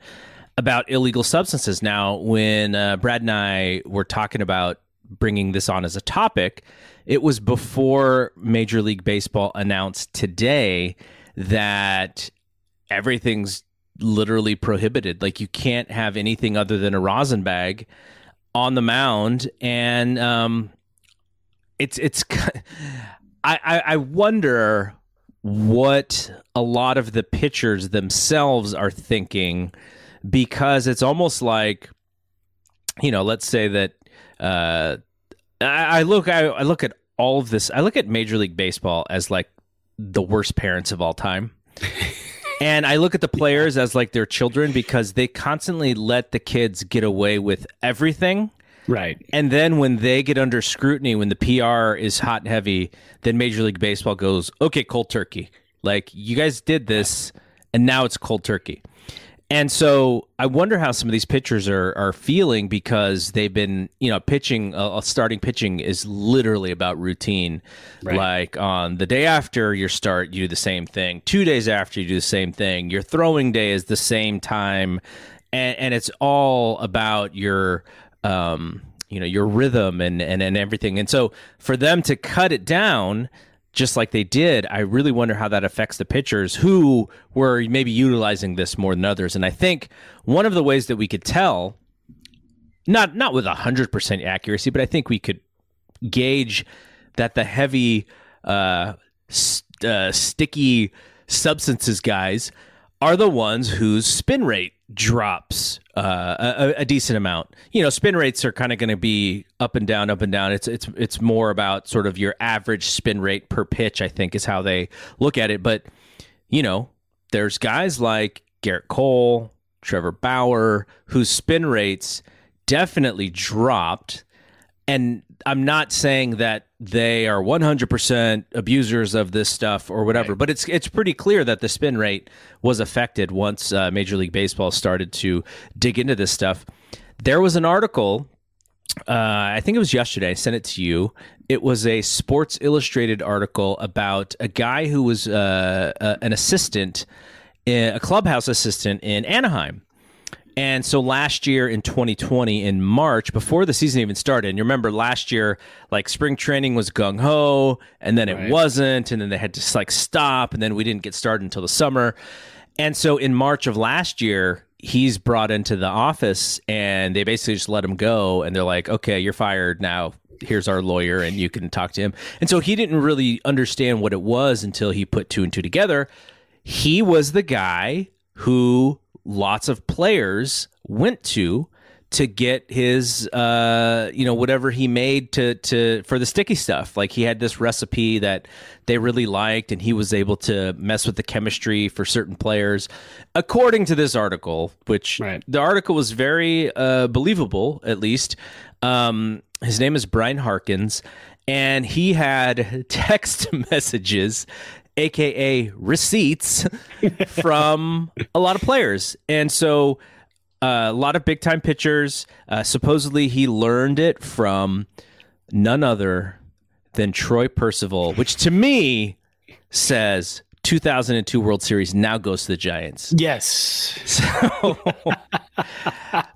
about illegal substances. Now, when uh, Brad and I were talking about bringing this on as a topic, it was before Major League Baseball announced today that everything's literally prohibited. Like, you can't have anything other than a rosin bag on the mound, and um, it's it's. I, I wonder what a lot of the pitchers themselves are thinking because it's almost like you know let's say that uh, I, I, look I, I, look at all of this I look at Major League Baseball as like the worst parents of all time and I look at the players as like their children because they constantly let the kids get away with everything. Right. And then when they get under scrutiny, when the PR is hot and heavy, then Major League Baseball goes, okay, cold turkey. Like, you guys did this, and now it's cold turkey. And so I wonder how some of these pitchers are are feeling because they've been, you know, pitching. Uh, starting pitching is literally about routine. Right. Like on the day after your start, you do the same thing. Two days after, you do the same thing. Your throwing day is the same time, and, and it's all about your, um, you know, your rhythm and and and everything. And so for them to cut it down just like they did, I really wonder how that affects the pitchers who were maybe utilizing this more than others. And I think one of the ways that we could tell, not not with hundred percent accuracy, but I think we could gauge that the heavy, uh, st- uh, sticky substances guys are the ones whose spin rate drops uh, a, a, decent amount. You know, spin rates are kind of going to be up and down, up and down. It's it's it's more about sort of your average spin rate per pitch. I think is how they look at it. But you know, there's guys like Gerrit Cole, Trevor Bauer, whose spin rates definitely dropped. And I'm not saying that they are 100% abusers of this stuff or whatever, right. but it's it's pretty clear that the spin rate was affected once uh, Major League Baseball started to dig into this stuff. There was an article, uh, I think it was yesterday. I sent it to you. It was a Sports Illustrated article about a guy who was uh, uh an assistant, a clubhouse assistant in Anaheim and so last year in 2020, in March, before the season even started, and you remember last year, like spring training was gung ho, and then right. it wasn't, and then they had to like stop, and then we didn't get started until the summer. And so in March of last year, he's brought into the office, and they basically just let him go, and they're like, okay, you're fired now. Here's our lawyer, and you can talk to him. And so he didn't really understand what it was until he put two and two together. He was the guy who lots of players went to to get his uh you know whatever he made to to for the sticky stuff like he had this recipe that they really liked and he was able to mess with the chemistry for certain players according to this article which Right. the article was very uh believable at least um his name is Brian Harkins and he had text messages aka receipts from a lot of players and so uh, a lot of big time pitchers. Uh, supposedly, he learned it from none other than Troy Percival, which to me says 2002 World Series now goes to the Giants. Yes. So,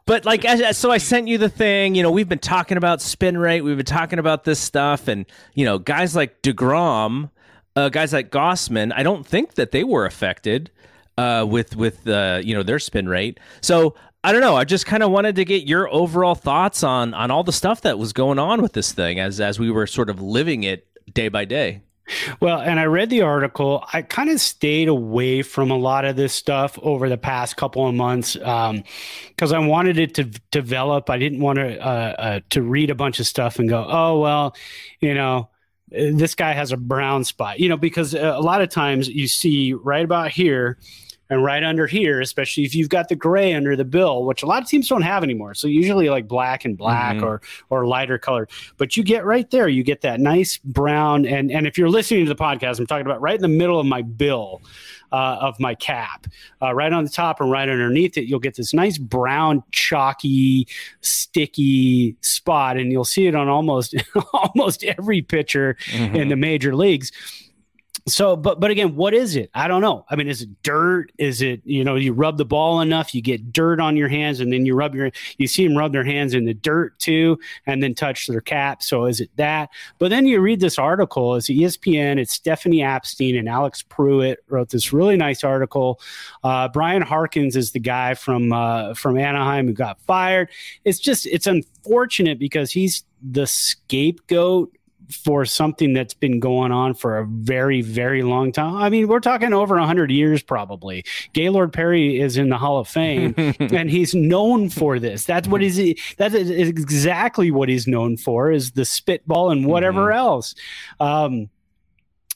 but like, so I sent you the thing. You know, we've been talking about spin rate. We've been talking about this stuff, and you know, guys like Degrom, uh, guys like Gausman. I don't think that they were affected uh, with with uh, you know their spin rate. So I don't know. I just kind of wanted to get your overall thoughts on on all the stuff that was going on with this thing as as we were sort of living it day by day. Well, and I read the article. I kind of stayed away from a lot of this stuff over the past couple of months because I wanted it to develop. I didn't want to uh, uh, to read a bunch of stuff and go, oh well, you know, this guy has a brown spot, you know, because uh, a lot of times you see right about here and right under here, especially if you've got the gray under the bill, which a lot of teams don't have anymore. So usually like black and black Mhm. or or lighter color. But you get right there, you get that nice brown. And and if you're listening to the podcast, I'm talking about right in the middle of my bill. Uh, of my cap, uh, right on the top and right underneath it, you'll get this nice brown, chalky, sticky spot, and you'll see it on almost almost every pitcher in the major leagues so but but again what is it? I don't know. I mean is it dirt? Is it you know you rub the ball enough you get dirt on your hands and then you rub your you see them rub their hands in the dirt too and then touch their cap. So is it that? But then you read this article it's espn it's stephanie apstein and alex prewitt wrote this really nice article. Uh, brian harkins is the guy from uh, from anaheim who got fired. It's just it's unfortunate because he's the scapegoat for something that's been going on for a very, very long time. I mean, we're talking over 100 years probably. Gaylord Perry is in the Hall of Fame and he's known for this. That's what is that is exactly what he's known for is the spitball and whatever else. Um,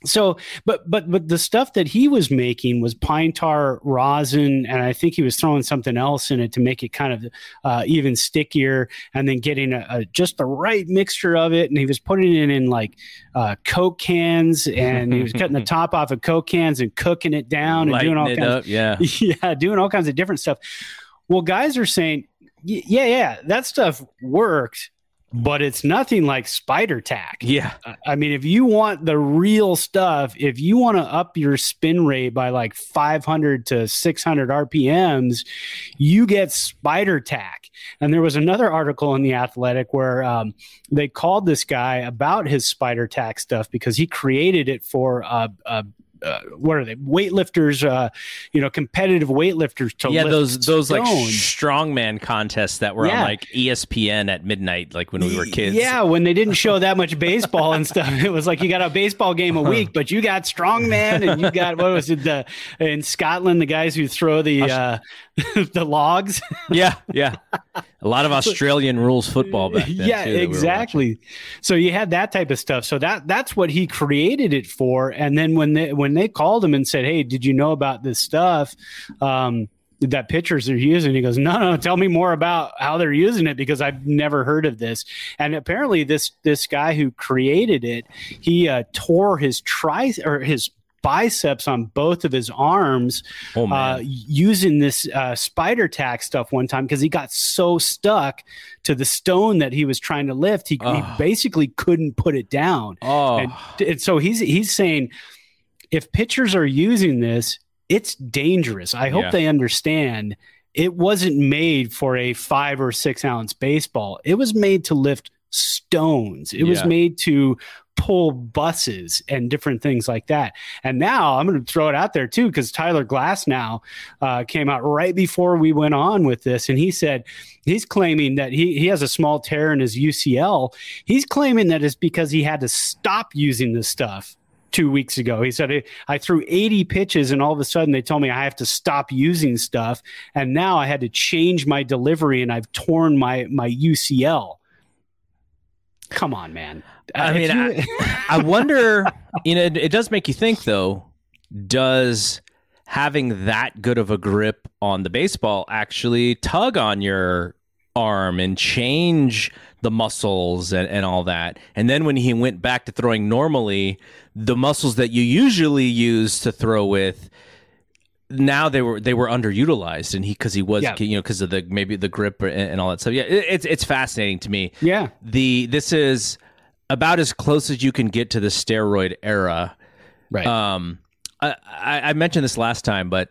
so but but but the stuff that he was making was pine tar rosin and i think he was throwing something else in it to make it kind of uh, even stickier and then getting a, a just the right mixture of it and he was putting it in like uh, coke cans and he was cutting the top off of coke cans and cooking it down and doing all kinds up, yeah. yeah, doing all kinds of different stuff. Well, guys are saying, yeah, yeah, that stuff worked, but it's nothing like spider tack. Yeah. I- mean, if you want the real stuff, if you want to up your spin rate by like 500 to 600 RPMs, you get spider tack. And there was another article in The Athletic where um, they called this guy about his spider tack stuff because he created it for uh, uh, uh, what are they weightlifters uh you know competitive weightlifters to yeah, those those like strongman contests that were Yeah. on like ESPN at midnight, like when we were kids. Yeah, when they didn't show that much baseball and stuff, it was like you got a baseball game a week, but you got strongman and you got what was it the in Scotland the guys who throw the uh, the logs. yeah, yeah. A lot of Australian rules football back then. yeah, too, we exactly. So you had that type of stuff. So that that's what he created it for. And then when they when they called him and said, "Hey, did you know about this stuff?" Um, that pitchers are using. He goes, no, no, tell me more about how they're using it because I've never heard of this. And apparently, this this guy who created it, he uh, tore his tri or his biceps on both of his arms Oh uh, using this uh, spider tack stuff one time because he got so stuck to the stone that he was trying to lift, he, he Oh. basically couldn't put it down. oh, And, and so he's he's saying if pitchers are using this, it's dangerous. I hope Yeah. they understand it wasn't made for a five or six ounce baseball. It was made to lift stones. It was made to pull buses and different things like that. And now I'm going to throw it out there too, because Tyler Glasnow uh, came out right before we went on with this, and he said he's claiming that he he has a small tear in his UCL. He's claiming that it's because he had to stop using this stuff two weeks ago. He said, I threw 80 pitches and all of a sudden they told me I have to stop using stuff. And now I had to change my delivery and I've torn my, my UCL. Come on, man. I mean, you... I, I, wonder, you know, it, it does make you think though, does having that good of a grip on the baseball actually tug on your arm and change the muscles and, and all that. And then when he went back to throwing normally, the muscles that you usually use to throw with now they were they were underutilized and he because he was yeah. you know because of the maybe the grip and, and all that stuff yeah it, it's it's fascinating to me yeah the this is about as close as you can get to the steroid era right um I, I mentioned this last time but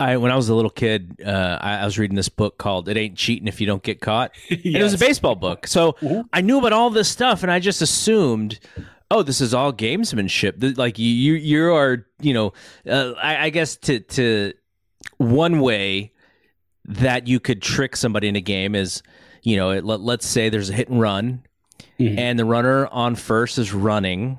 I when I was a little kid, uh, I, I, was reading this book called "It Ain't Cheating If You Don't Get Caught." yes. it was a baseball book, so mm-hmm. I knew about all this stuff, and I just assumed, oh, this is all gamesmanship. Like you, you, you are, you know, uh, I, I guess to to one way that you could trick somebody in a game is, you know, it, let, let's say there's a hit and run, mm-hmm. and the runner on first is running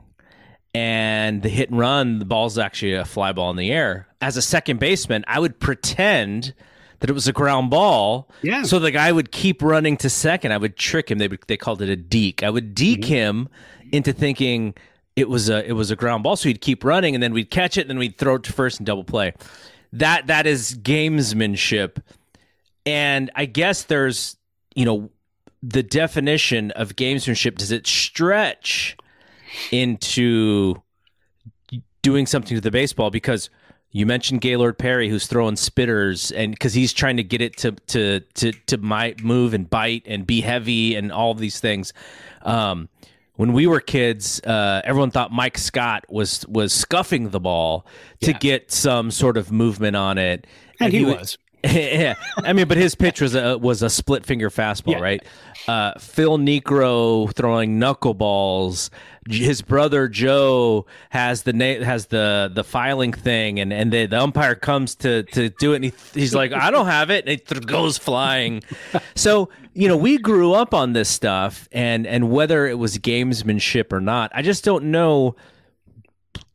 and the hit and run, the ball's actually a fly ball in the air. As a second baseman, I would pretend that it was a ground ball. Yeah. So the guy would keep running to second. I would trick him. They they called it a deke. I would deke mm-hmm. him into thinking it was a it was a ground ball. So he'd keep running, and then we'd catch it, and then we'd throw it to first and double play. That that is gamesmanship, and I guess there's you know the definition of gamesmanship. Does it stretch? into doing something to the baseball because you mentioned Gaylord Perry who's throwing spitters and because he's trying to get it to to to to my move and bite and be heavy and all of these things. Um, when we were kids, uh, everyone thought Mike Scott was was scuffing the ball to yeah. get some sort of movement on it, and, and he, he, was. yeah, I mean, but his pitch was a was a split finger fastball, yeah. right? Uh, Phil Niekro throwing knuckleballs his brother Joe has the na- has the the filing thing, and and the, the umpire comes to to do it, and he, he's like, I don't have it, and it th- goes flying. so you know, we grew up on this stuff, and and whether it was gamesmanship or not, I just don't know.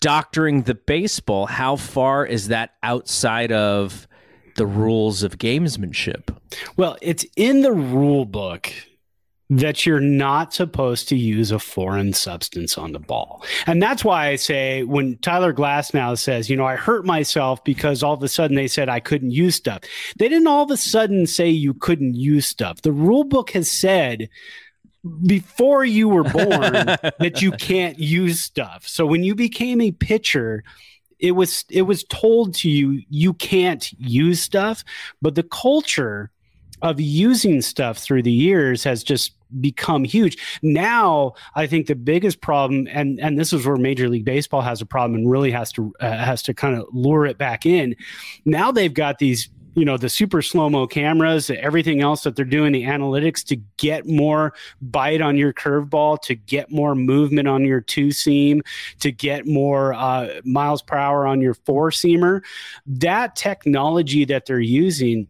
Doctoring the baseball, how far is that outside of the rules of gamesmanship? Well, it's in the rule book that you're not supposed to use a foreign substance on the ball. And that's why I say when Tyler Glasnow says, you know, I hurt myself because all of a sudden they said I couldn't use stuff. They didn't all of a sudden say you couldn't use stuff. The rule book has said before you were born that you can't use stuff. So when you became a pitcher, it was it was told to you you can't use stuff, but the culture of using stuff through the years has just become huge. Now, I think the biggest problem, and and this is where Major League Baseball has a problem and really has to uh, has to kind of lure it back in. Now they've got these you know the super slow mo cameras everything else that they're doing the analytics to get more bite on your curveball to get more movement on your two seam to get more uh, miles per hour on your four seamer that technology that they're using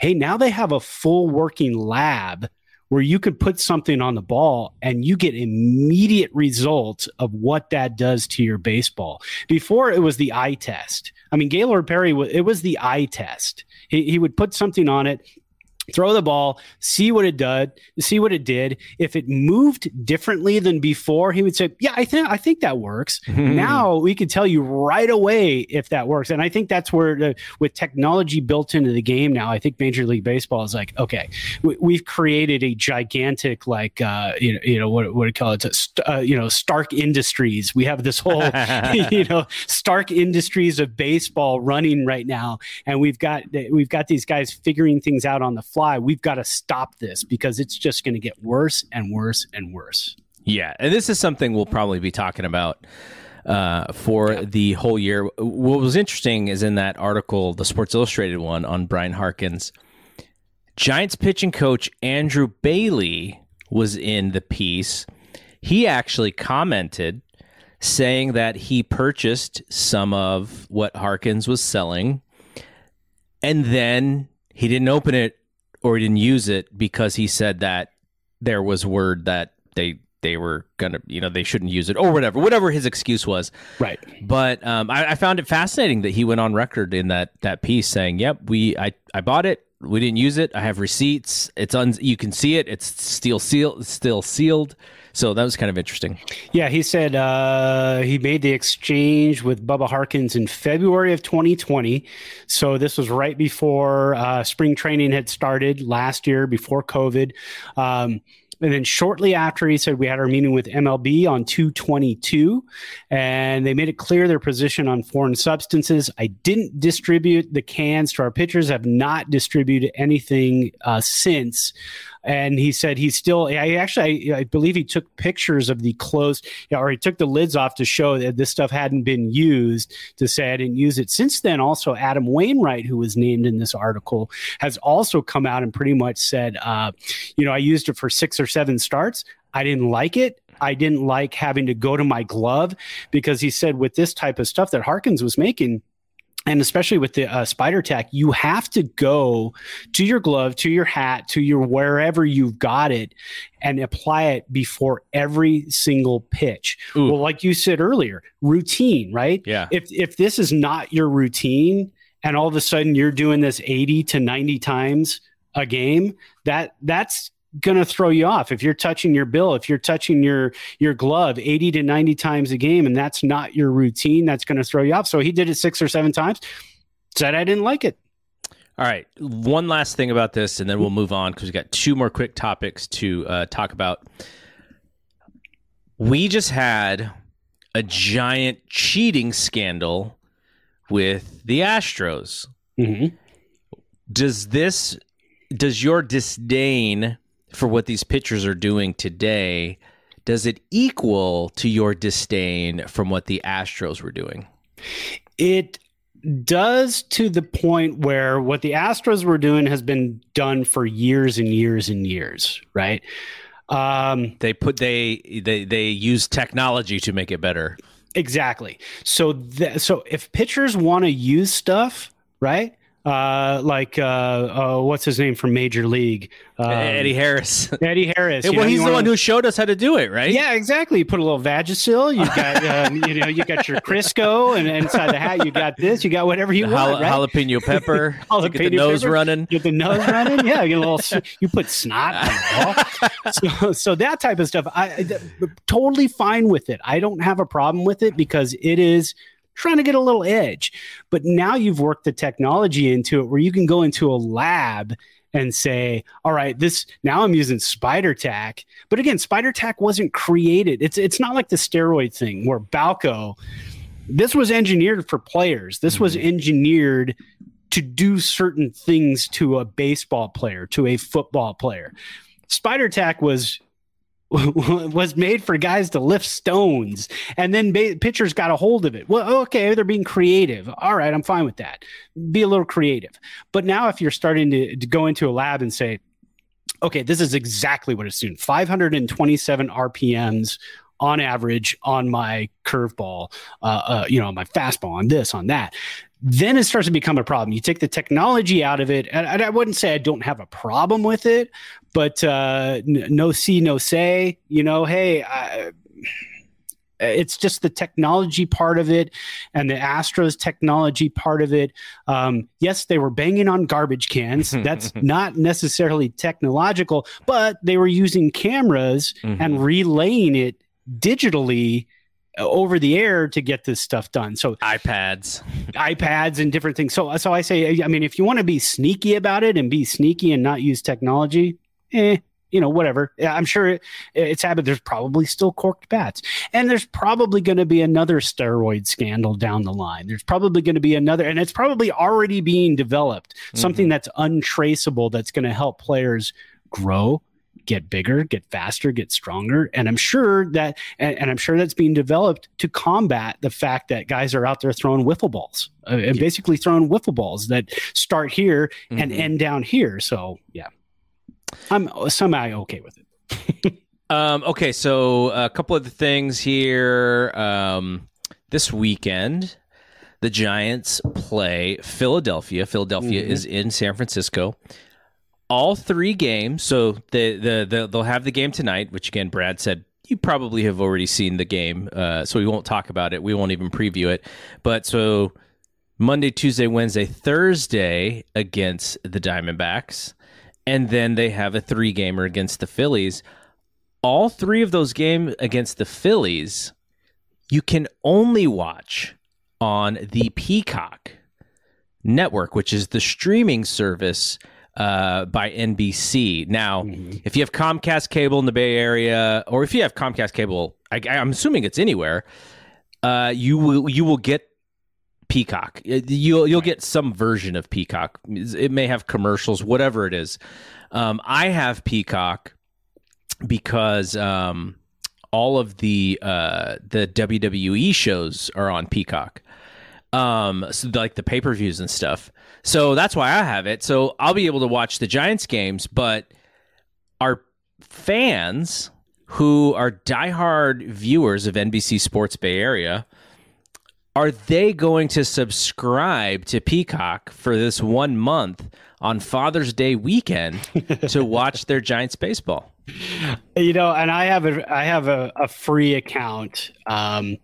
hey now they have a full working lab where you could put something on the ball and you get immediate results of what that does to your baseball. Before it was the eye test. I mean, Gaylord Perry, it was the eye test. He, he would put something on it throw the ball, see what it did, see what it did. If it moved differently than before, he would say, "Yeah, I think I think that works." now we can tell you right away if that works, and I think that's where the, with technology built into the game now, I think Major League Baseball is like, okay, we, have created a gigantic like uh, you know you know what what do you call it? St- uh, you know Stark Industries. We have this whole you know Stark Industries of baseball running right now, and we've got we've got these guys figuring things out on the fly fly. We've got to stop this because it's just going to get worse and worse and worse. Yeah, and this is something we'll probably be talking about uh, for yeah. the whole year. What was interesting is in that article, the Sports Illustrated one on Brian Harkins, Giants pitching coach Andrew Bailey was in the piece. He actually commented saying that he purchased some of what Harkins was selling and then he didn't open it or he didn't use it because he said that there was word that they they were gonna, you know, they shouldn't use it or whatever, whatever his excuse was. Right. But um, I, I found it fascinating that he went on record in that that piece saying, "Yep, we I I bought it. We didn't use it. I have receipts. It's un. You can see it. It's still sealed. Still sealed." So that was kind of interesting. Yeah, he said uh, he made the exchange with Bubba Harkins in February of 2020. So this was right before uh, spring training had started last year, before COVID. Um, and then shortly after, he said we had our meeting with MLB on 222, and they made it clear their position on foreign substances. I didn't distribute the cans to our pitchers, have not distributed anything uh, since and he said he still i actually I, I, believe he took pictures of the closed or he took the lids off to show that this stuff hadn't been used to say i didn't use it. Since then also adam wainwright who was named in this article has also come out and pretty much said uh, you know i used it for six or seven starts. I didn't like it. I didn't like having to go to my glove because he said with this type of stuff that Harkins was making, and especially with the uh, spider tack you have to go to your glove to your hat to your wherever you've got it and apply it before every single pitch. Ooh. well like you said earlier routine right? Yeah. If if this is not your routine and all of a sudden you're doing this 80 to 90 times a game that that's going to throw you off. If you're touching your bill if you're touching your your glove 80 to 90 times a game and that's not your routine that's going to throw you off. So he did it six or seven times said i didn't like it. All right one last thing about this and then we'll move on because we got two more quick topics to uh, talk about. We just had a giant cheating scandal with the astros. Mm-hmm. does this does your disdain for what these pitchers are doing today, does it equal to your disdain from what the Astros were doing? It does to the point where what the Astros were doing has been done for years and years and years, right? Um, they put they they they use technology to make it better. Exactly. So th- so if pitchers want to use stuff, right? Uh, like uh, uh, what's his name from Major League? Um, Eddie Harris. Eddie Harris. well, know, he's the wanna... one who showed us how to do it, right? Yeah, exactly. You put a little Vagisil. You got, um, you know, you got your Crisco, and inside the hat you got this. You got whatever you the want. Jal- right? Jalapeno pepper. jalapeno get the nose pepper. running. Get the nose running. Yeah, you get a little. You put snot on the ball. So, so that type of stuff. I, I totally fine with it. I don't have a problem with it because it is trying to get a little edge. But now you've worked the technology into it where you can go into a lab and say, all right, this now I'm using spider tack. But again, spider tack wasn't created. It's it's not like the steroid thing where Balco, this was engineered for players. This was mm-hmm. engineered to do certain things to a baseball player, to a football player. Spider tack was was made for guys to lift stones and then ba- pitchers got a hold of it. Well, okay, they're being creative. All right, I'm fine with that. Be a little creative. But now if you're starting to, to go into a lab and say, okay, this is exactly what it's doing 527 RPMs on average on my curveball, uh, uh, you know, my fastball, on this, on that then it starts to become a problem. You take the technology out of it, and I wouldn't say I don't have a problem with it, but uh, no see, no say. You know, hey, I, it's just the technology part of it and the Astros technology part of it. Um, yes, they were banging on garbage cans. That's not necessarily technological, but they were using cameras mm-hmm. and relaying it digitally over the air to get this stuff done. So iPads, iPads, and different things. So, so I say, I mean, if you want to be sneaky about it and be sneaky and not use technology, eh, you know, whatever. I'm sure it, it's happened. There's probably still corked bats, and there's probably going to be another steroid scandal down the line. There's probably going to be another, and it's probably already being developed. Mm-hmm. Something that's untraceable that's going to help players grow get bigger, get faster, get stronger. And I'm sure that, and, and, I'm sure that's being developed to combat the fact that guys are out there throwing wiffle balls uh, and yeah. basically throwing wiffle balls that start here mm-hmm. and end down here. So, yeah, I'm semi okay with it. um, okay. So, a couple of the things here. Um, this weekend, the Giants play Philadelphia. Philadelphia mm-hmm. is in San Francisco all three games. So the, the the they'll have the game tonight, which again Brad said you probably have already seen the game, uh, so we won't talk about it. We won't even preview it. But so Monday, Tuesday, Wednesday, Thursday against the Diamondbacks, and then they have a three gamer against the Phillies. All three of those games against the Phillies, you can only watch on the Peacock network, which is the streaming service uh, by NBC. Now, mm-hmm. if you have Comcast cable in the Bay Area, or if you have Comcast cable, I, am assuming it's anywhere, uh, you will you will get Peacock. You'll you'll get some version of Peacock. It may have commercials, whatever it is. Um, I have Peacock because um, all of the uh, the WWE shows are on Peacock. Um, so like the pay per views and stuff. So that's why I have it. So I'll be able to watch the Giants games, but our fans who are diehard viewers of NBC Sports Bay Area are they going to subscribe to Peacock for this one month on Father's Day weekend to watch their Giants baseball? You know, and I have a I have a, a free account. Um,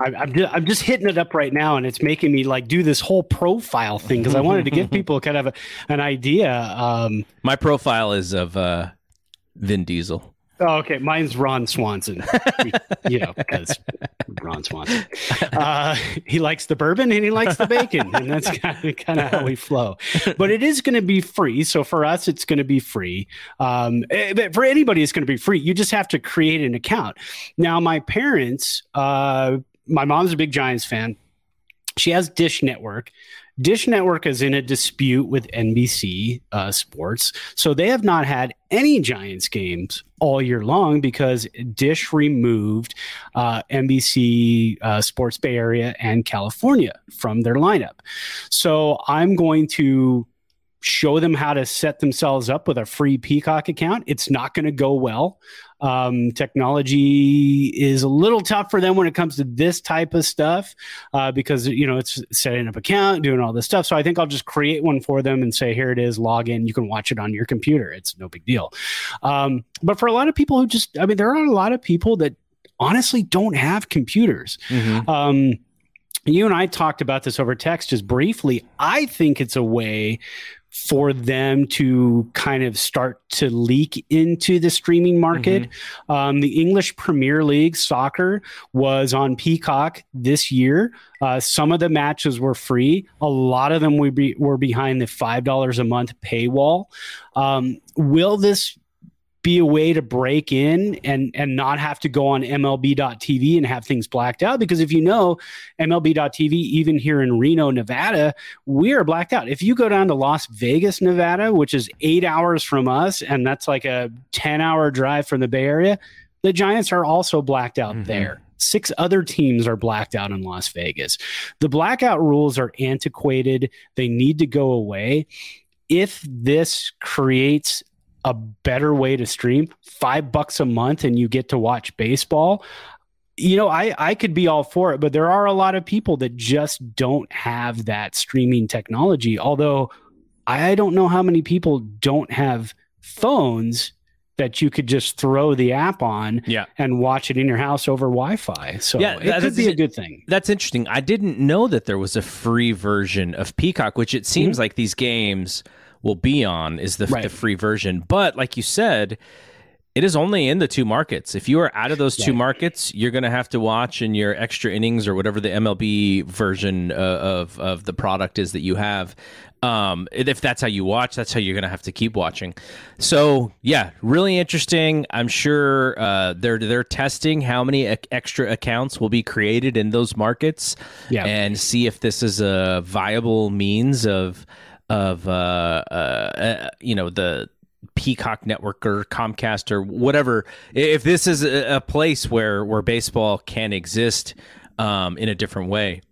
I, I'm just, I'm just hitting it up right now, and it's making me like do this whole profile thing because I wanted to give people kind of a, an idea. Um, My profile is of uh, Vin Diesel. Oh, okay. Mine's Ron Swanson. you know, because Ron Swanson. Uh, he likes the bourbon and he likes the bacon, and that's kind of, how we flow. But it is going to be free. So for us, it's going to be free. Um, eh, but for anybody, it's going to be free. You just have to create an account. Now, my parents, uh, my mom's a big Giants fan. She has Dish Network. Dish Network is in a dispute with NBC uh, Sports, so they have not had any Giants games all year long because Dish removed uh, NBC uh, Sports Bay Area and California from their lineup. So I'm going to show them how to set themselves up with a free Peacock account. It's not going to go well. Um, technology is a little tough for them when it comes to this type of stuff uh, because you know it's setting up account, doing all this stuff. So I think I'll just create one for them and say, here it is, log in. You can watch it on your computer. It's no big deal. Um, but for a lot of people who just, I mean, there are a lot of people that honestly don't have computers. Mm-hmm. Um, you and I talked about this over text just briefly. I think it's a way for them to kind of start to leak into the streaming market. Mm-hmm. Um, the English Premier League soccer was on Peacock this year. Uh, some of the matches were free. A lot of them would be, were behind the five dollars a month paywall. Um, will this be a way to break in and and not have to go on MLB.tv and have things blacked out. Because if you know MLB.tv, even here in Reno, Nevada, we are blacked out. If you go down to Las Vegas, Nevada, which is eight hours from us, and that's like a 10 hour drive from the Bay Area, the Giants are also blacked out mm-hmm. there. Six other teams are blacked out in Las Vegas. The blackout rules are antiquated. They need to go away. If this creates a better way to stream, five bucks a month, and you get to watch baseball. You know, I, I could be all for it, but there are a lot of people that just don't have that streaming technology. Although I don't know how many people don't have phones that you could just throw the app on yeah. and watch it in your house over Wi-Fi. So yeah, it could be a good thing. That's interesting. I didn't know that there was a free version of Peacock, which it seems mm-hmm. like these games – will be on is the, right. the free version. But like you said, it is only in the two markets. If you are out of those two markets, you're going to have to watch in your extra innings or whatever the MLB version uh, of of the product is that you have. Um, if that's how you watch, that's how you're going to have to keep watching. So yeah, really interesting. I'm sure uh, they're they're testing how many extra accounts will be created in those markets, yeah. and see if this is a viable means of of uh, uh, uh, you know the Peacock Network or Comcast or whatever. If this is a, place where where baseball can exist um, in a different way,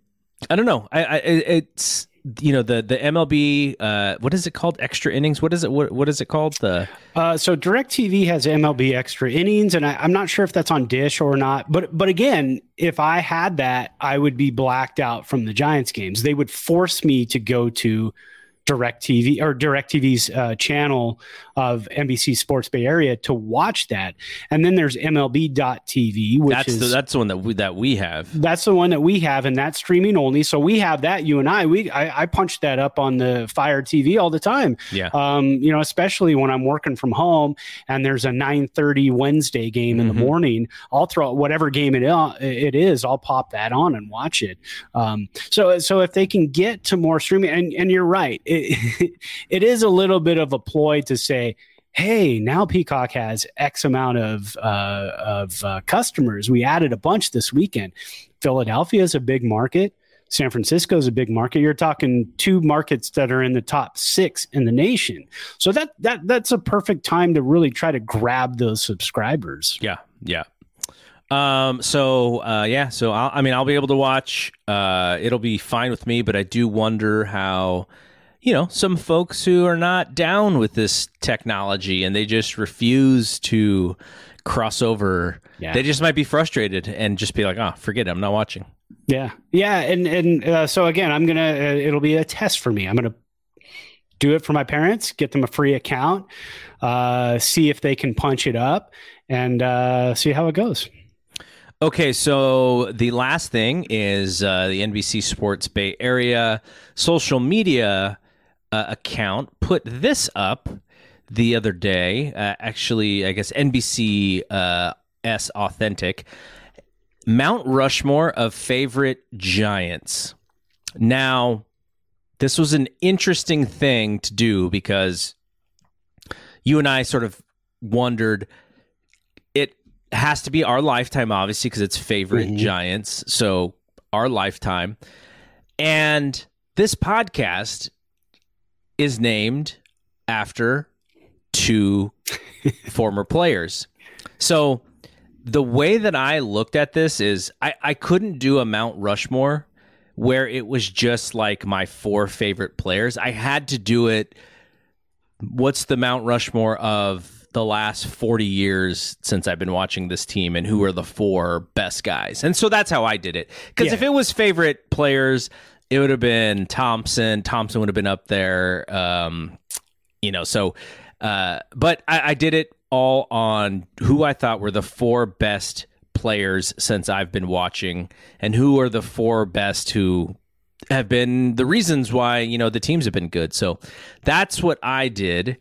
I don't know. I, I it's you know the the MLB uh, what is it called extra innings what is it what, what is it called the uh, so DirecTV has MLB extra innings and I, am not sure if that's on Dish or not but but again if I had that I would be blacked out from the Giants games they would force me to go to DirecTV or DirecTV's uh, channel of NBC Sports Bay Area to watch that. And then there's MLB.TV, which that's is the, that's the one that we, that we have. that's the one that we have, and that's streaming only. So we have that. You and I, we I, I punch that up on the Fire TV all the time. Yeah. Um, you know, especially when I'm working from home and there's a 9:30 Wednesday game in the Mhm. morning. I'll throw whatever game it it is. I'll pop that on and watch it. Um, so so if they can get to more streaming, and and you're right, it, it is a little bit of a ploy to say. Hey, now Peacock has X amount of uh, of uh, customers. We added a bunch this weekend. Philadelphia is a big market. San Francisco is a big market. You're talking two markets that are in the top six in the nation. So that that that's a perfect time to really try to grab those subscribers. Yeah, yeah. Um. So, uh, yeah. So, I'll, I mean, I'll be able to watch. Uh, it'll be fine with me, but I do wonder how, you know, some folks who are not down with this technology and they just refuse to cross over. Yeah. They just might be frustrated and just be like, "Oh, forget it. I'm not watching." Yeah, yeah, and and uh, so again, I'm gonna. Uh, it'll be a test for me. I'm gonna do it for my parents, get them a free account, uh, see if they can punch it up, and uh, see how it goes. Okay, so the last thing is uh, the NBC Sports Bay Area social media uh, account put this up the other day. Uh, actually, I guess NBC uh, S Authentic Mount Rushmore of favorite Giants. Now, this was an interesting thing to do because you and I sort of wondered it has to be our lifetime obviously because it's favorite Mhm. giants so our lifetime and this podcast is named after two former players so the way that i looked at this is I, I couldn't do a mount rushmore where it was just like my four favorite players i had to do it what's the Mount Rushmore of the last 40 years since I've been watching this team and who are the four best guys? And so that's how I did it. Because Yeah. if it was favorite players, it would have been Thompson. Thompson would have been up there. Um, you know, so, uh, but I, I did it all on who I thought were the four best players since I've been watching and who are the four best who have been the reasons why you know the teams have been good. So that's what I did.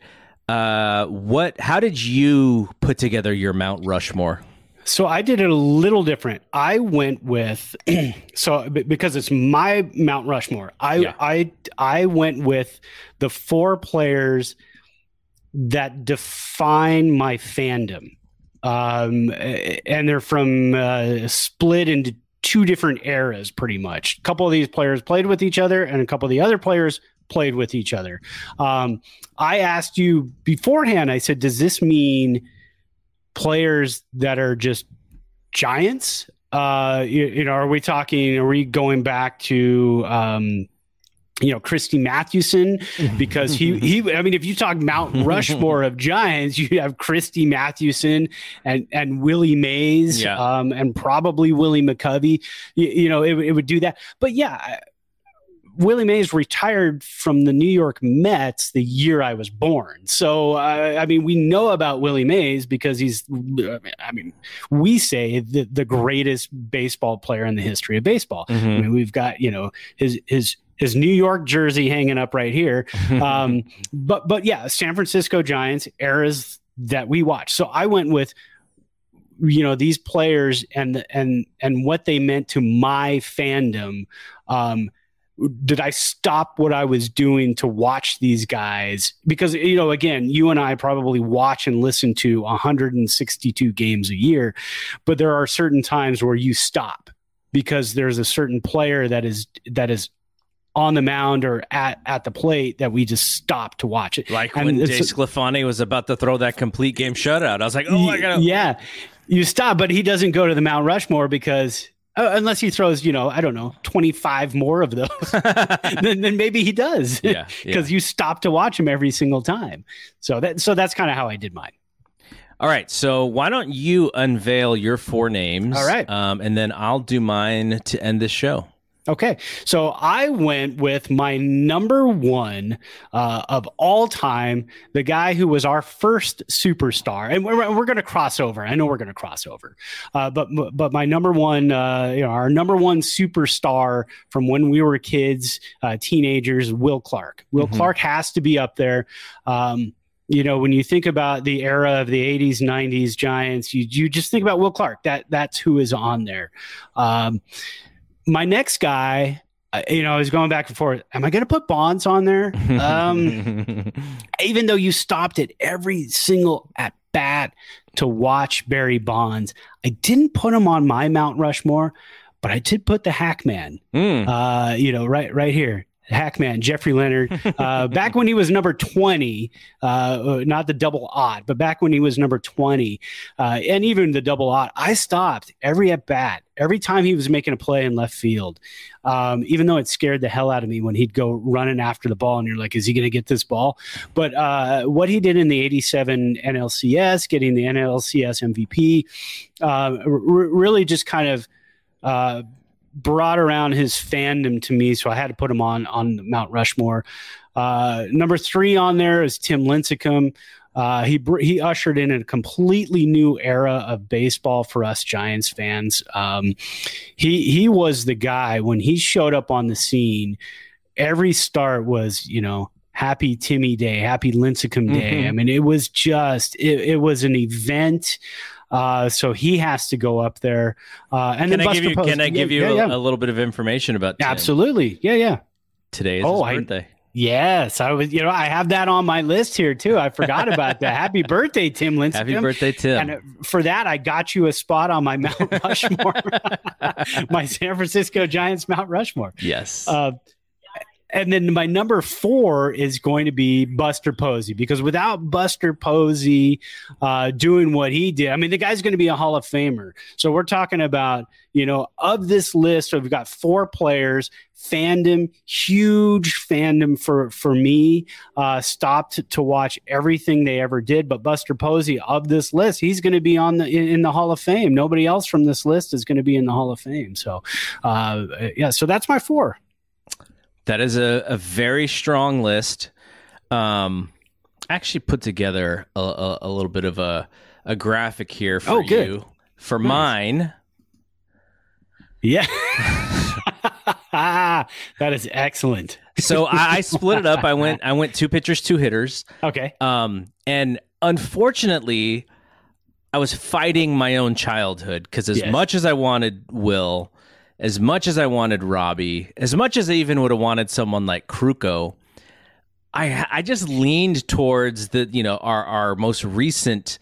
Uh, what? How did you put together your Mount Rushmore? So I did it a little different. I went with so because it's my Mount Rushmore. I Yeah. I I went with the four players that define my fandom, um, and they're from uh, split into two different eras, pretty much. A couple of these players played with each other, and a couple of the other players played with each other. Um, I asked you beforehand. I said, "Does this mean?" Players that are just giants? Uh, you, you know, are we talking? Are we going back to? Um, you know Christy Mathewson because he he I mean if you talk Mount Rushmore of giants you have Christy Mathewson and and Willie Mays Yeah. um and probably Willie McCovey you, you know it, it would do that but yeah Willie Mays retired from the New York Mets the year I was born. So, uh, I mean, we know about Willie Mays because he's, I mean, we say the, the greatest baseball player in the history of baseball. I mean, we've got, you know, his, his, his New York jersey hanging up right here. Um, but, but yeah, San Francisco Giants eras that we watch. So I went with, you know, these players and, and, and what they meant to my fandom. Um, did I stop what I was doing to watch these guys? Because, you know, again, you and I probably watch and listen to 162 games a year, but there are certain times where you stop because there's a certain player that is, that is on the mound or at, at the plate that we just stop to watch it. Like And when it's- Jay Sclafani was about to throw that complete game shutout, I was like, "Oh, I gotta." Yeah, you stop, but he doesn't go to the Mount Rushmore because uh, unless he throws, you know, I don't know, twenty five more of those, then, then maybe he does. Yeah, because you stop to watch him every single time. So that so that's kind of how I did mine. All right, so why don't you unveil your four names? All right. um, and then I'll do mine to end this show. Okay, so I went with my number one uh, of all time, the guy who was our first superstar, and we're, we're going to cross over. I know we're going to cross over, uh, but but my number one, uh, you know, our number one superstar from when we were kids, uh, teenagers, Will Clark. Will mm-hmm. Clark has to be up there. Um, you know, when you think about the era of the 80s, 90s Giants, you you just think about Will Clark. That that's who is on there. Um, my next guy, uh, you know, I was going back and forth. Am I going to put Bonds on there? Um, even though you stopped at every single at bat to watch Barry Bonds, I didn't put him on my Mount Rushmore, but I did put the Hac-Man. Mm. Uh, you know, right, right here. Hac-Man, Jeffrey Leonard, uh, back when he was number 20, uh, uh, not the double odd, but back when he was number 20, uh, and even the double odd, I stopped every at bat, every time he was making a play in left field, um, even though it scared the hell out of me when he'd go running after the ball and you're like, is he going to get this ball? But uh, what he did in the 87 NLCS, getting the NLCS MVP, uh, r- really just kind of brought around his fandom to me, so I had to put him on on Mount Rushmore. Uh, number three on there is Tim Lincecum. Uh, he he ushered in a completely new era of baseball for us Giants fans. Um, he he was the guy when he showed up on the scene. Every start was you know happy Timmy Day, happy Lincecum Day. Mm-hmm. I mean, it was just it, it was an event. Uh, so he has to go up there. Uh, and can then I give you, Post. Can I give you yeah, yeah. A, a, little bit of information about Tim? Absolutely. Yeah, yeah. Today is oh, his birthday. I, Yes, I was. You know, I have that on my list here too. I forgot about that. Happy birthday, Tim Lincecum! Happy birthday, Tim! And uh, for that, I got you a spot on my Mount Rushmore, my San Francisco Giants Mount Rushmore. Yes. Uh, and then my number four is going to be Buster Posey because without Buster Posey uh, doing what he did, I mean, the guy's going to be a Hall of Famer. So we're talking about, you know, of this list, we've got four players, fandom, huge fandom for for me. Uh, stopped to watch everything they ever did, but Buster Posey of this list, he's going to be on the in, in, the Hall of Fame. Nobody else from this list is going to be in the Hall of Fame. So, uh, yeah, so that's my four. That is a, a very strong list. Um, actually put together a, a, a little bit of a, a graphic here for oh, you. For nice. mine. Yeah. that is excellent. so I, I, split it up. I went I went two pitchers, two hitters. Okay. Um, and unfortunately, I was fighting my own childhood because as yes. much as I wanted Will, as much as I wanted Robby, as much as I even would have wanted someone like Krukow, I I just leaned towards the you know our our most recent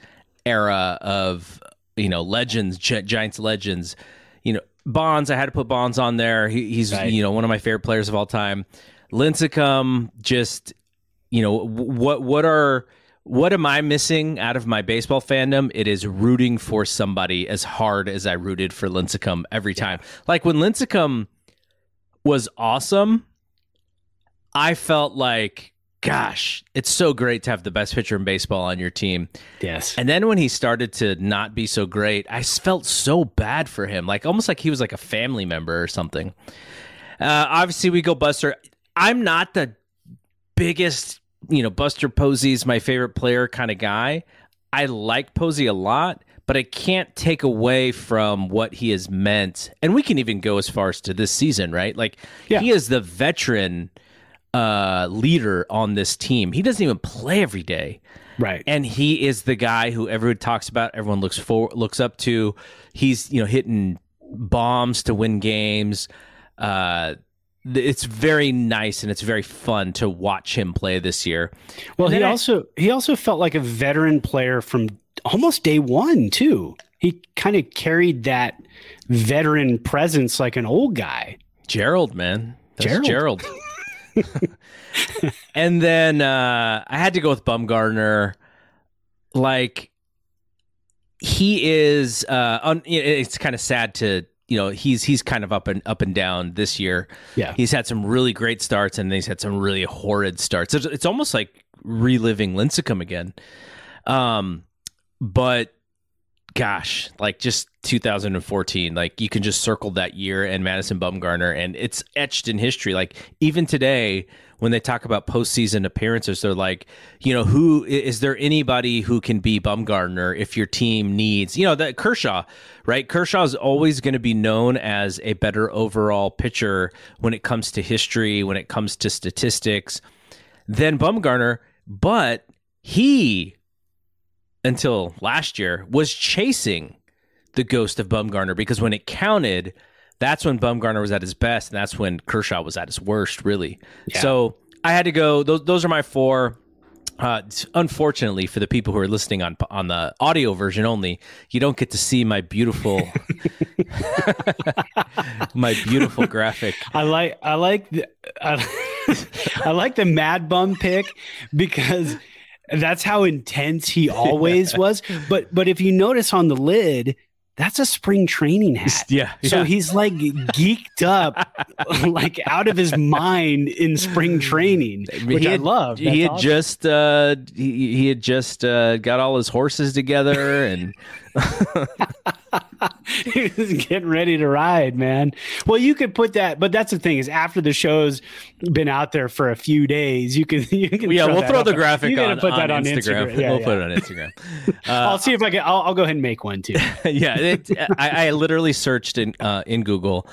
era of you know legends, Gi- Giants legends. You know Bonds, I had to put Bonds on there. He, he's right. you know one of my favorite players of all time. Lincecum, just you know what what are what am I missing out of my baseball fandom? It is rooting for somebody as hard as I rooted for Lincecum every time. Like when Lincecum was awesome, I felt like, gosh, it's so great to have the best pitcher in baseball on your team. Yes. And then when he started to not be so great, I felt so bad for him, like almost like he was like a family member or something. Uh, obviously, we go Buster. I'm not the biggest you know, Buster Posey's my favorite player kind of guy. I like Posey a lot, but I can't take away from what he has meant. And we can even go as far as to this season, right? Like yeah. he is the veteran uh, leader on this team. He doesn't even play every day. Right. And he is the guy who everyone talks about, everyone looks for looks up to. He's, you know, hitting bombs to win games. Uh it's very nice and it's very fun to watch him play this year. Well, he I, also he also felt like a veteran player from almost day one too. He kind of carried that veteran presence like an old guy. Gerald, man, That's Gerald. Gerald. and then uh, I had to go with Bumgarner. Like he is, uh, un- it's kind of sad to you know he's he's kind of up and up and down this year. Yeah, he's had some really great starts and he's had some really horrid starts. It's, it's almost like reliving Lincecum again. Um, but gosh, like just 2014. Like you can just circle that year and Madison Bumgarner, and it's etched in history. Like even today, when they talk about postseason appearances, they're like, you know, who is there anybody who can be Bumgarner if your team needs, you know, that Kershaw, right? Kershaw is always going to be known as a better overall pitcher when it comes to history, when it comes to statistics than Bumgarner, but he until last year was chasing the ghost of Bumgarner because when it counted, that's when Bumgarner was at his best, and that's when Kershaw was at his worst, really. Yeah. So I had to go. Those those are my four. Uh, unfortunately, for the people who are listening on on the audio version only, you don't get to see my beautiful, my beautiful graphic. I like I like the, I, I like the Mad Bum pick because that's how intense he always was. But but if you notice on the lid, that's a spring training hat. Yeah. So yeah. he's like geeked up, like out of his mind in spring training, which had, I love. He had awesome. just uh, he, he had just uh, got all his horses together and he was getting ready to ride, man. Well, you could put that, but that's the thing is after the show's been out there for a few days, you can you can yeah, we'll throw the graphic. You gotta put that on Instagram. Instagram. Yeah, we'll yeah. put it on Instagram. Uh, I'll see if I can. I'll, I'll, go ahead and make one too. yeah, it, I, I, literally searched in uh, in Google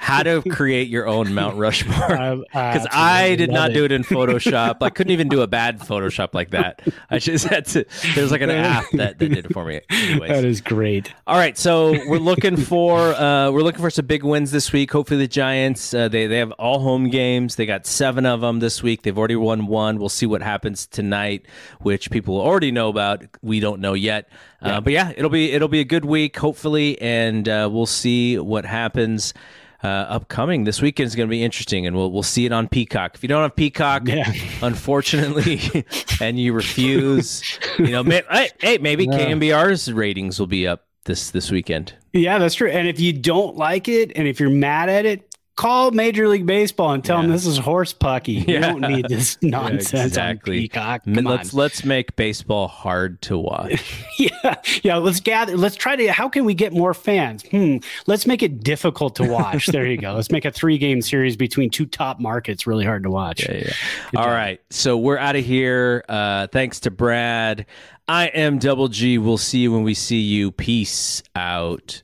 how to create your own Mount Rushmore because I, I, did not it. do it in Photoshop. I couldn't even do a bad Photoshop like that. I just had to. There's like an app that, that did it for me. Anyways. That is great. All right, so we're looking for uh, we're looking for some big wins this week. Hopefully, the Giants uh, they they have all home games. They got seven of them this week. They've already won one. We'll see what happens tonight, which people already know about. We don't know yet. Uh, yeah. but yeah, it'll be it'll be a good week, hopefully, and uh, we'll see what happens. Uh, upcoming this weekend is going to be interesting, and we'll we'll see it on Peacock. If you don't have Peacock, yeah. unfortunately, and you refuse, you know, may, hey, hey, maybe yeah. KNBR's ratings will be up this this weekend. Yeah, that's true. And if you don't like it, and if you're mad at it, call Major League Baseball and tell yeah. them this is horse pucky. You yeah. don't need this nonsense yeah, exactly. on Peacock. Come let's on. let's make baseball hard to watch. yeah, yeah. Let's gather. Let's try to. How can we get more fans? Hmm. Let's make it difficult to watch. there you go. Let's make a three game series between two top markets really hard to watch. Yeah, yeah. All job. right. So we're out of here. Uh, thanks to Brad. I am Double G. We'll see you when we see you. Peace out.